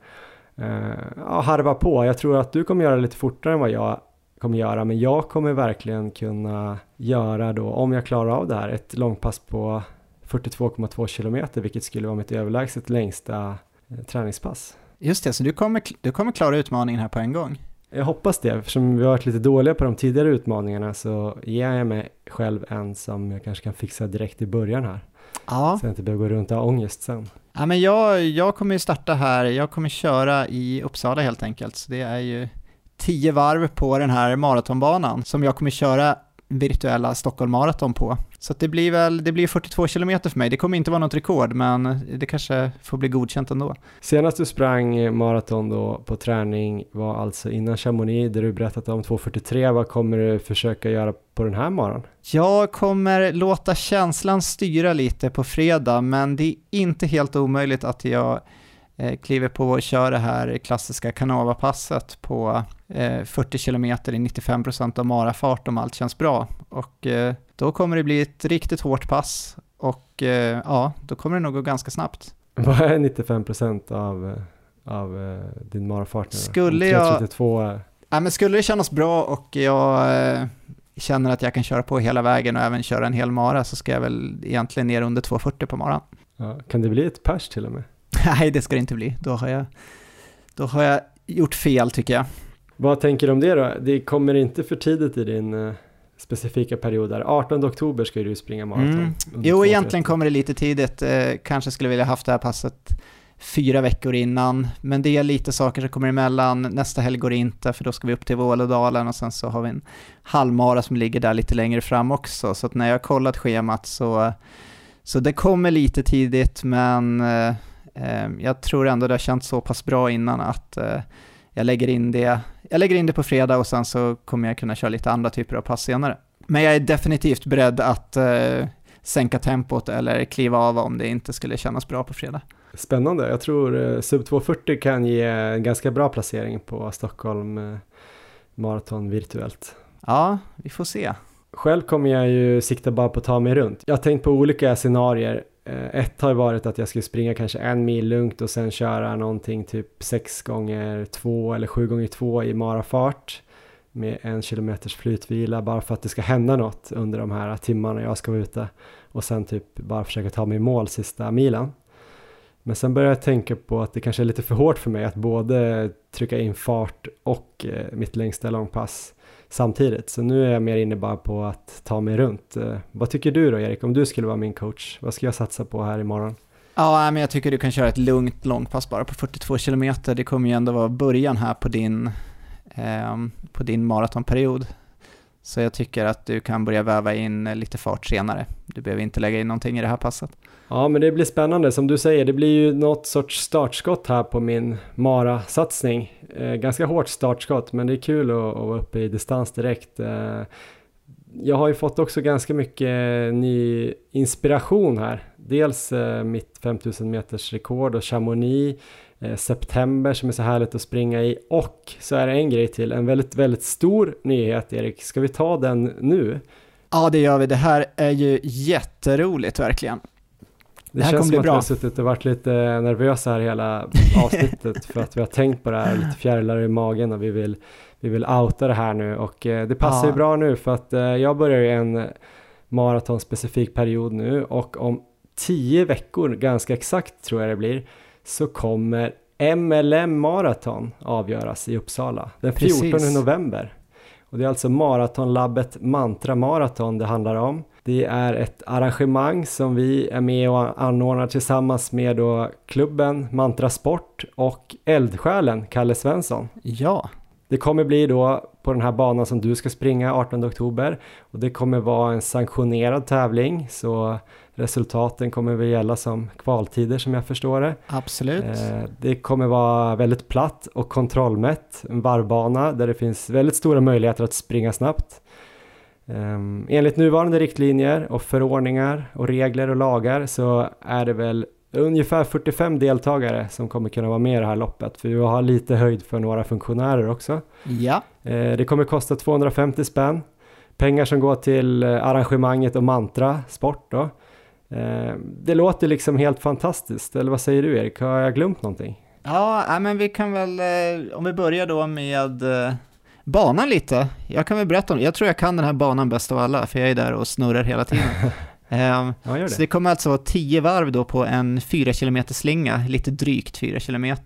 uh, harva på. Jag tror att du kommer göra det lite fortare än vad jag kommer göra, men jag kommer verkligen kunna göra då, om jag klarar av det här, ett långpass på 42,2 kilometer, vilket skulle vara mitt överlägset längsta eh, träningspass. Just det, så du kommer, du kommer klara utmaningen här på en gång? Jag hoppas det, eftersom vi har varit lite dåliga på de tidigare utmaningarna så ger jag mig själv en som jag kanske kan fixa direkt i början här. Ja. Så jag inte behöver gå runt och ha ångest sen. Ja, men jag, jag kommer ju starta här, jag kommer köra i Uppsala helt enkelt, så det är ju tio varv på den här maratonbanan som jag kommer köra virtuella Stockholm Marathon på. Så det blir väl, det blir 42 kilometer för mig. Det kommer inte vara något rekord, men det kanske får bli godkänt ändå. Senast du sprang maraton då på träning var alltså innan Chamonix, där du berättat om 2.43. Vad kommer du försöka göra på den här morgonen? Jag kommer låta känslan styra lite på fredag, men det är inte helt omöjligt att jag kliver på och kör det här klassiska Canava-passet på eh, 40 km i 95% av marafart om allt känns bra. Och eh, då kommer det bli ett riktigt hårt pass och eh, ja, då kommer det nog gå ganska snabbt. Vad är 95% av, eh, av eh, din marafart nu? Skulle jag- 332 är- Ja, men skulle det kännas bra och jag eh, känner att jag kan köra på hela vägen och även köra en hel mara så ska jag väl egentligen ner under 2.40 på maran. ja, kan det bli ett pers till och med? Nej, det ska det inte bli. Då har jag, då har jag gjort fel tycker jag. Vad tänker du om det då? Det kommer inte för tidigt i din eh, specifika period där. 18 oktober ska du springa maraton. Mm. Jo, 2.30. egentligen kommer det lite tidigt. Eh, kanske skulle vilja haft det här passet fyra veckor innan, men det är lite saker som kommer emellan. Nästa helg går det inte, för då ska vi upp till Vålådalen och sen så har vi en halvmara som ligger där lite längre fram också. Så när jag har kollat schemat så, så det kommer lite tidigt, men eh, jag tror ändå det har känts så pass bra innan att eh, jag lägger in det jag lägger in det på fredag och sen så kommer jag kunna köra lite andra typer av pass senare. Men jag är definitivt beredd att eh, sänka tempot eller kliva av om det inte skulle kännas bra på fredag. Spännande. Jag tror eh, sub 240 kan ge en ganska bra placering på Stockholm eh, maraton virtuellt. Ja, vi får se. Själv kommer jag ju sikta bara på att ta mig runt. Jag har tänkt på olika scenarier. Eh, ett har ju varit att jag skulle springa kanske en mil lugnt och sen köra någonting typ 6 gånger 2 eller 7 gånger 2 i marafart med en kilometers flytvila bara för att det ska hända något under de här timmarna jag ska vara ute och sen typ bara försöka ta mig i mål sista milen. Men sen började jag tänka på att det kanske är lite för hårt för mig att både trycka in fart och eh, mitt längsta långpass samtidigt. Så nu är jag mer inne bara på att ta mig runt. Eh, vad tycker du då Erik, om du skulle vara min coach? Vad ska jag satsa på här imorgon? Ja, men jag tycker du kan köra ett lugnt långpass bara på 42 kilometer. Det kommer ju ändå vara början här på din, eh, på din maratonperiod. Så jag tycker att du kan börja väva in eh, lite fart senare. Du behöver inte lägga in någonting i det här passet. Ja, men det blir spännande. Som du säger, det blir ju något sorts startskott här på min Mara-satsning. Eh, ganska hårt startskott, men det är kul att, att vara uppe i distans direkt. Eh, jag har ju fått också ganska mycket eh, ny inspiration här. Dels eh, mitt 5000 meters rekord och Chamonix, september som är så härligt att springa i och så är det en grej till, en väldigt, väldigt stor nyhet Erik. Ska vi ta den nu? Ja, det gör vi. Det här är ju jätteroligt verkligen. Det, Det här känns kommer som bli att vi bra. har suttit och varit lite nervösa här hela avsnittet för att vi har tänkt på det här, lite fjärilar i magen och vi vill, vi vill outa det här nu och eh, det passar Ja. ju bra nu för att eh, jag börjar ju en maratonspecifik period nu och om tio veckor, ganska exakt tror jag det blir, så kommer MLM Marathon avgöras i Uppsala den 14 Precis. november. Och det är alltså Maratonlabbet Mantra Marathon det handlar om. Det är ett arrangemang som vi är med och anordnar tillsammans med då klubben Mantra Sport och eldsjälen Kalle Svensson. Ja, Det kommer bli då på den här banan som du ska springa 18 oktober och det kommer vara en sanktionerad tävling så resultaten kommer väl gälla som kvaltider som jag förstår det. absolut. Eh, Det kommer vara väldigt platt och kontrollmätt, en varvbana där det finns väldigt stora möjligheter att springa snabbt. Ehm, Enligt nuvarande riktlinjer och förordningar och regler och lagar så är det väl ungefär 45 deltagare som kommer kunna vara med i det här loppet för vi har lite höjd för några funktionärer också. Ja, Eh, Det kommer kosta 250 spänn. Pengar som går till eh, arrangemanget och Mantra Sport då. Eh, Det låter liksom helt fantastiskt, eller vad säger du Erik? Har jag glömt någonting? ja men vi kan väl, om vi börjar då med banan lite. Jag kan väl berätta om, jag tror jag kan den här banan bäst av alla, för jag är där och snurrar hela tiden. Ehm, Ja, Så det. det kommer alltså vara 10 varv då på en 4 km slinga, lite drygt 4 km.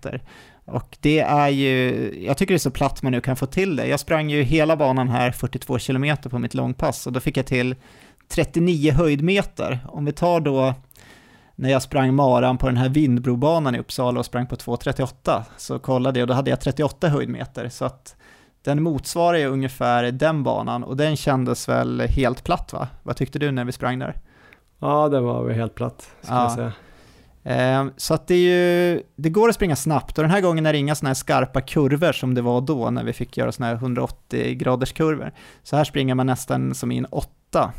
Och det är ju, jag tycker det är så platt man nu kan få till det. Jag sprang ju hela banan här 42 km på mitt långpass och då fick jag till 39 höjdmeter. Om vi tar då när jag sprang maran på den här Vindbrobanan i Uppsala och sprang på 2.38 så kollade jag och då hade jag 38 höjdmeter så att den motsvarar ju ungefär den banan och den kändes väl helt platt va? Vad tyckte du när vi sprang där? Ja, den var väl helt platt, skulle Ja. jag säga. Eh, Så att det, ju, det går att springa snabbt och den här gången är det inga sådana här skarpa kurvor som det var då när vi fick göra sådana här 180 graders kurvor. Så här springer man nästan som i en åtta.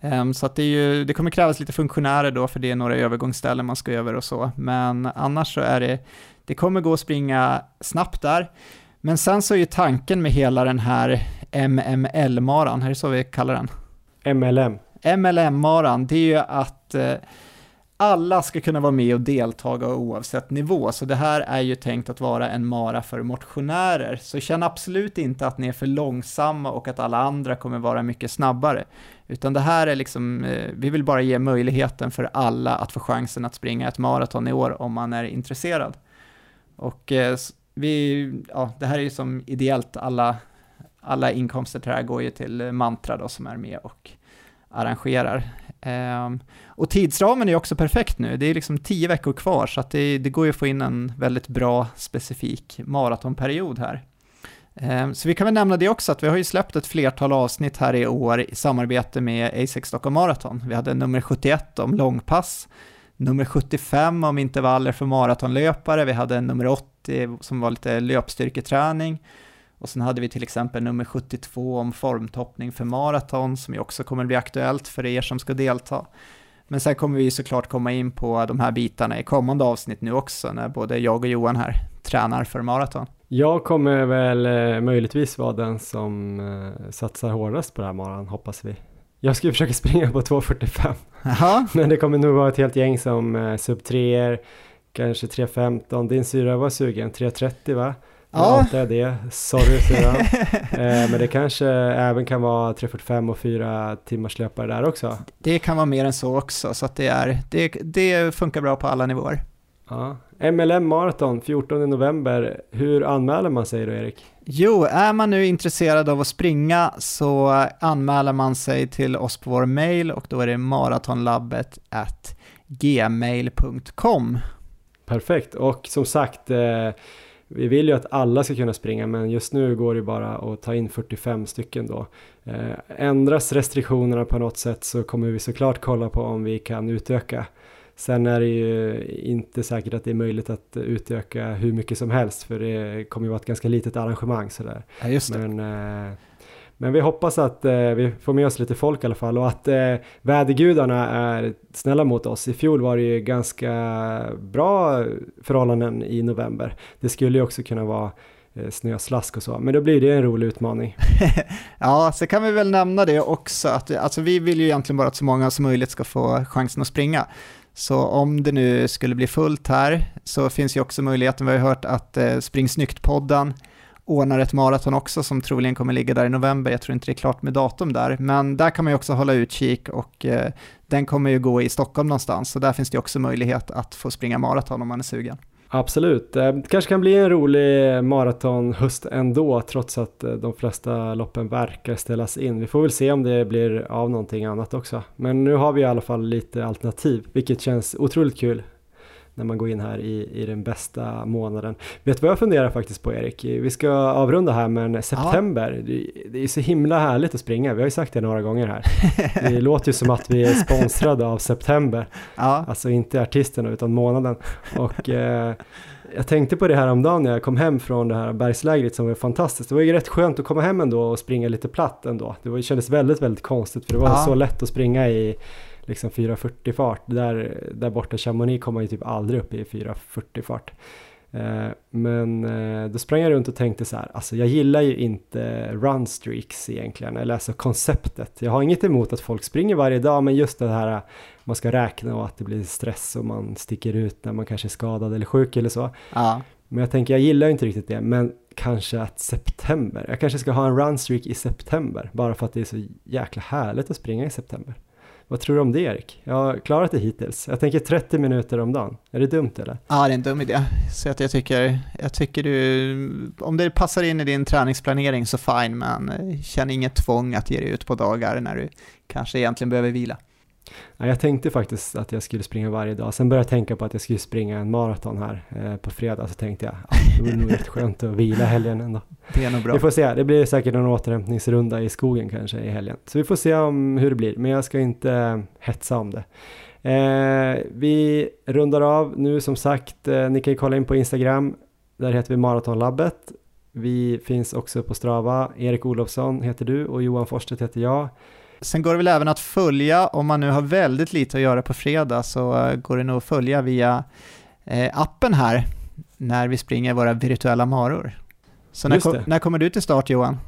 Eh, Så att det, ju, det kommer krävas lite funktionärer då för det är några övergångsställen man ska över och så. Men annars så är det, det kommer gå att springa snabbt där. Men sen så är ju tanken med hela den här MML-maran, är det så vi kallar den? MLM. MLM-maran, det är ju att eh, alla ska kunna vara med och deltaga oavsett nivå, så det här är ju tänkt att vara en mara för motionärer. Så känn absolut inte att ni är för långsamma och att alla andra kommer vara mycket snabbare, utan det här är liksom, eh, vi vill bara ge möjligheten för alla att få chansen att springa ett maraton i år om man är intresserad. Och eh, vi, ja, det här är ju som ideellt, alla, alla inkomster till det här går ju till Mantra då som är med och arrangerar. Ehm, och tidsramen är också perfekt nu, det är liksom tio veckor kvar så att det, det går ju att få in en väldigt bra specifik maratonperiod här. Ehm, så vi kan väl nämna det också att vi har ju släppt ett flertal avsnitt här i år i samarbete med A6 Stockholm Marathon. Vi hade nummer 71 om långpass, nummer 75 om intervaller för maratonlöpare, vi hade nummer 80 som var lite löpstyrketräning, och sen hade vi till exempel nummer 72 om formtoppning för maraton som ju också kommer bli aktuellt för er som ska delta. Men sen kommer vi såklart komma in på de här bitarna i kommande avsnitt nu också när både jag och Johan här tränar för maraton. Jag kommer väl eh, möjligtvis vara den som eh, satsar hårdast på det här maran, hoppas vi. Jag ska ju försöka springa på 2.45, Jaha, men det kommer nog vara ett helt gäng som eh, sub 3 kanske 3.15. Din syra var sugen, 3.30 va? Ja. outar jag det, sorry syran. eh, men det kanske även kan vara 3.45 och 4 timmars löpare där också. det kan vara mer än så också så att det, är, det, det funkar bra på alla nivåer. Ja. MLM Marathon 14 november, hur anmäler man sig då Erik? Jo, är man nu intresserad av att springa så anmäler man sig till oss på vår mail och då är det maratonlabbet at gmail.com. Perfekt, och som sagt, eh, vi vill ju att alla ska kunna springa, men just nu går det bara att ta in 45 stycken då. Eh, ändras restriktionerna på något sätt så kommer vi såklart kolla på om vi kan utöka. Sen är det ju inte säkert att det är möjligt att utöka hur mycket som helst, för det kommer ju vara ett ganska litet arrangemang sådär. Ja, just det. Men, eh, men vi hoppas att eh, vi får med oss lite folk i alla fall och att eh, vädergudarna är snälla mot oss. I fjol var det ju ganska bra förhållanden i november. Det skulle ju också kunna vara eh, snöslask och så, men då blir det en rolig utmaning. Ja, så kan vi väl nämna det också, att alltså, vi vill ju egentligen bara att så många som möjligt ska få chansen att springa. Så om det nu skulle bli fullt här så finns ju också möjligheten, vi har ju hört att eh, Spring Snyggt-podden ordnar ett maraton också som troligen kommer ligga där i november, jag tror inte det är klart med datum där, men där kan man ju också hålla utkik och eh, den kommer ju gå i Stockholm någonstans, så där finns det också möjlighet att få springa maraton om man är sugen. Absolut, eh, det kanske kan bli en rolig maratonhöst ändå trots att eh, de flesta loppen verkar ställas in. Vi får väl se om det blir av någonting annat också. Men nu har vi i alla fall lite alternativ, vilket känns otroligt kul när man går in här i, i den bästa månaden. Vet du vad jag funderar faktiskt på Erik? Vi ska avrunda här men september, det, det är så himla härligt att springa. Vi har ju sagt det några gånger här. Det låter ju som att vi är sponsrade av september. Ja, Alltså inte artisterna utan månaden. Och eh, jag tänkte på det här om dagen när jag kom hem från det här bergslägret som var fantastiskt. Det var ju rätt skönt att komma hem ändå och springa lite platt ändå. Det var, det kändes väldigt, väldigt konstigt för det var Ja. så lätt att springa i liksom 4.40 fart. Där, där borta i Chamonix kom man ju typ aldrig upp i 4.40 fart. Eh, men eh, då sprang jag runt och tänkte så här, alltså jag gillar ju inte run streaks egentligen, eller alltså konceptet. Jag har inget emot att folk springer varje dag, men just det här man ska räkna och att det blir stress och man sticker ut när man kanske är skadad eller sjuk eller så. ja. Men jag tänker, jag gillar ju inte riktigt det, men kanske att september, jag kanske ska ha en run streak i september, bara för att det är så jäkla härligt att springa i september. Vad tror du om det Erik? Jag har klarat det hittills. Jag tänker 30 minuter om dagen. Är det dumt eller? Ja, det är en dum idé. Så att jag tycker, jag tycker du, om det passar in i din träningsplanering så fine, men eh, känn inget tvång att ge dig ut på dagar när du kanske egentligen behöver vila. Ja, jag tänkte faktiskt att jag skulle springa varje dag. Sen började jag tänka på att jag skulle springa en maraton här eh, på fredag. Så tänkte jag, ah, det vore nog rätt skönt att vila helgen ändå. Det är nog bra. Vi får se, det blir säkert en återhämtningsrunda i skogen kanske i helgen. Så vi får se om hur det blir, men jag ska inte hetsa om det. Eh, vi rundar av nu som sagt, eh, ni kan ju kolla in på Instagram, där heter vi Maratonlabbet. Vi finns också på Strava, Erik Olofsson heter du och Johan Forsstedt heter jag. Sen går det väl även att följa, om man nu har väldigt lite att göra på fredag, så eh, går det nog att följa via eh, appen här, när vi springer våra virtuella maror. Så när, kom, när kommer du till start Johan?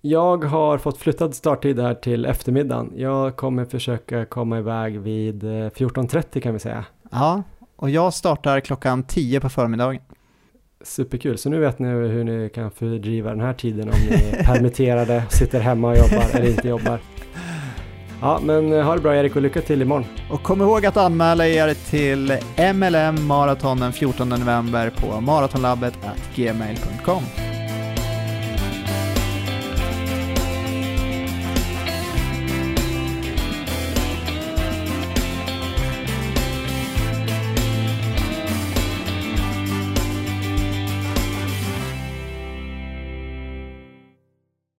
Jag har fått flyttad starttid här till eftermiddagen. Jag kommer försöka komma iväg vid eh, 14.30 kan vi säga. Ja, och jag startar klockan 10 på förmiddagen. Superkul, så nu vet ni hur ni kan fördriva den här tiden om ni är permitterade, sitter hemma och jobbar eller inte jobbar. Ja, men eh, ha det bra Erik och lycka till imorgon. Och kom ihåg att anmäla er till MLM Marathon den 14 november på maratonlabbet gmail.com.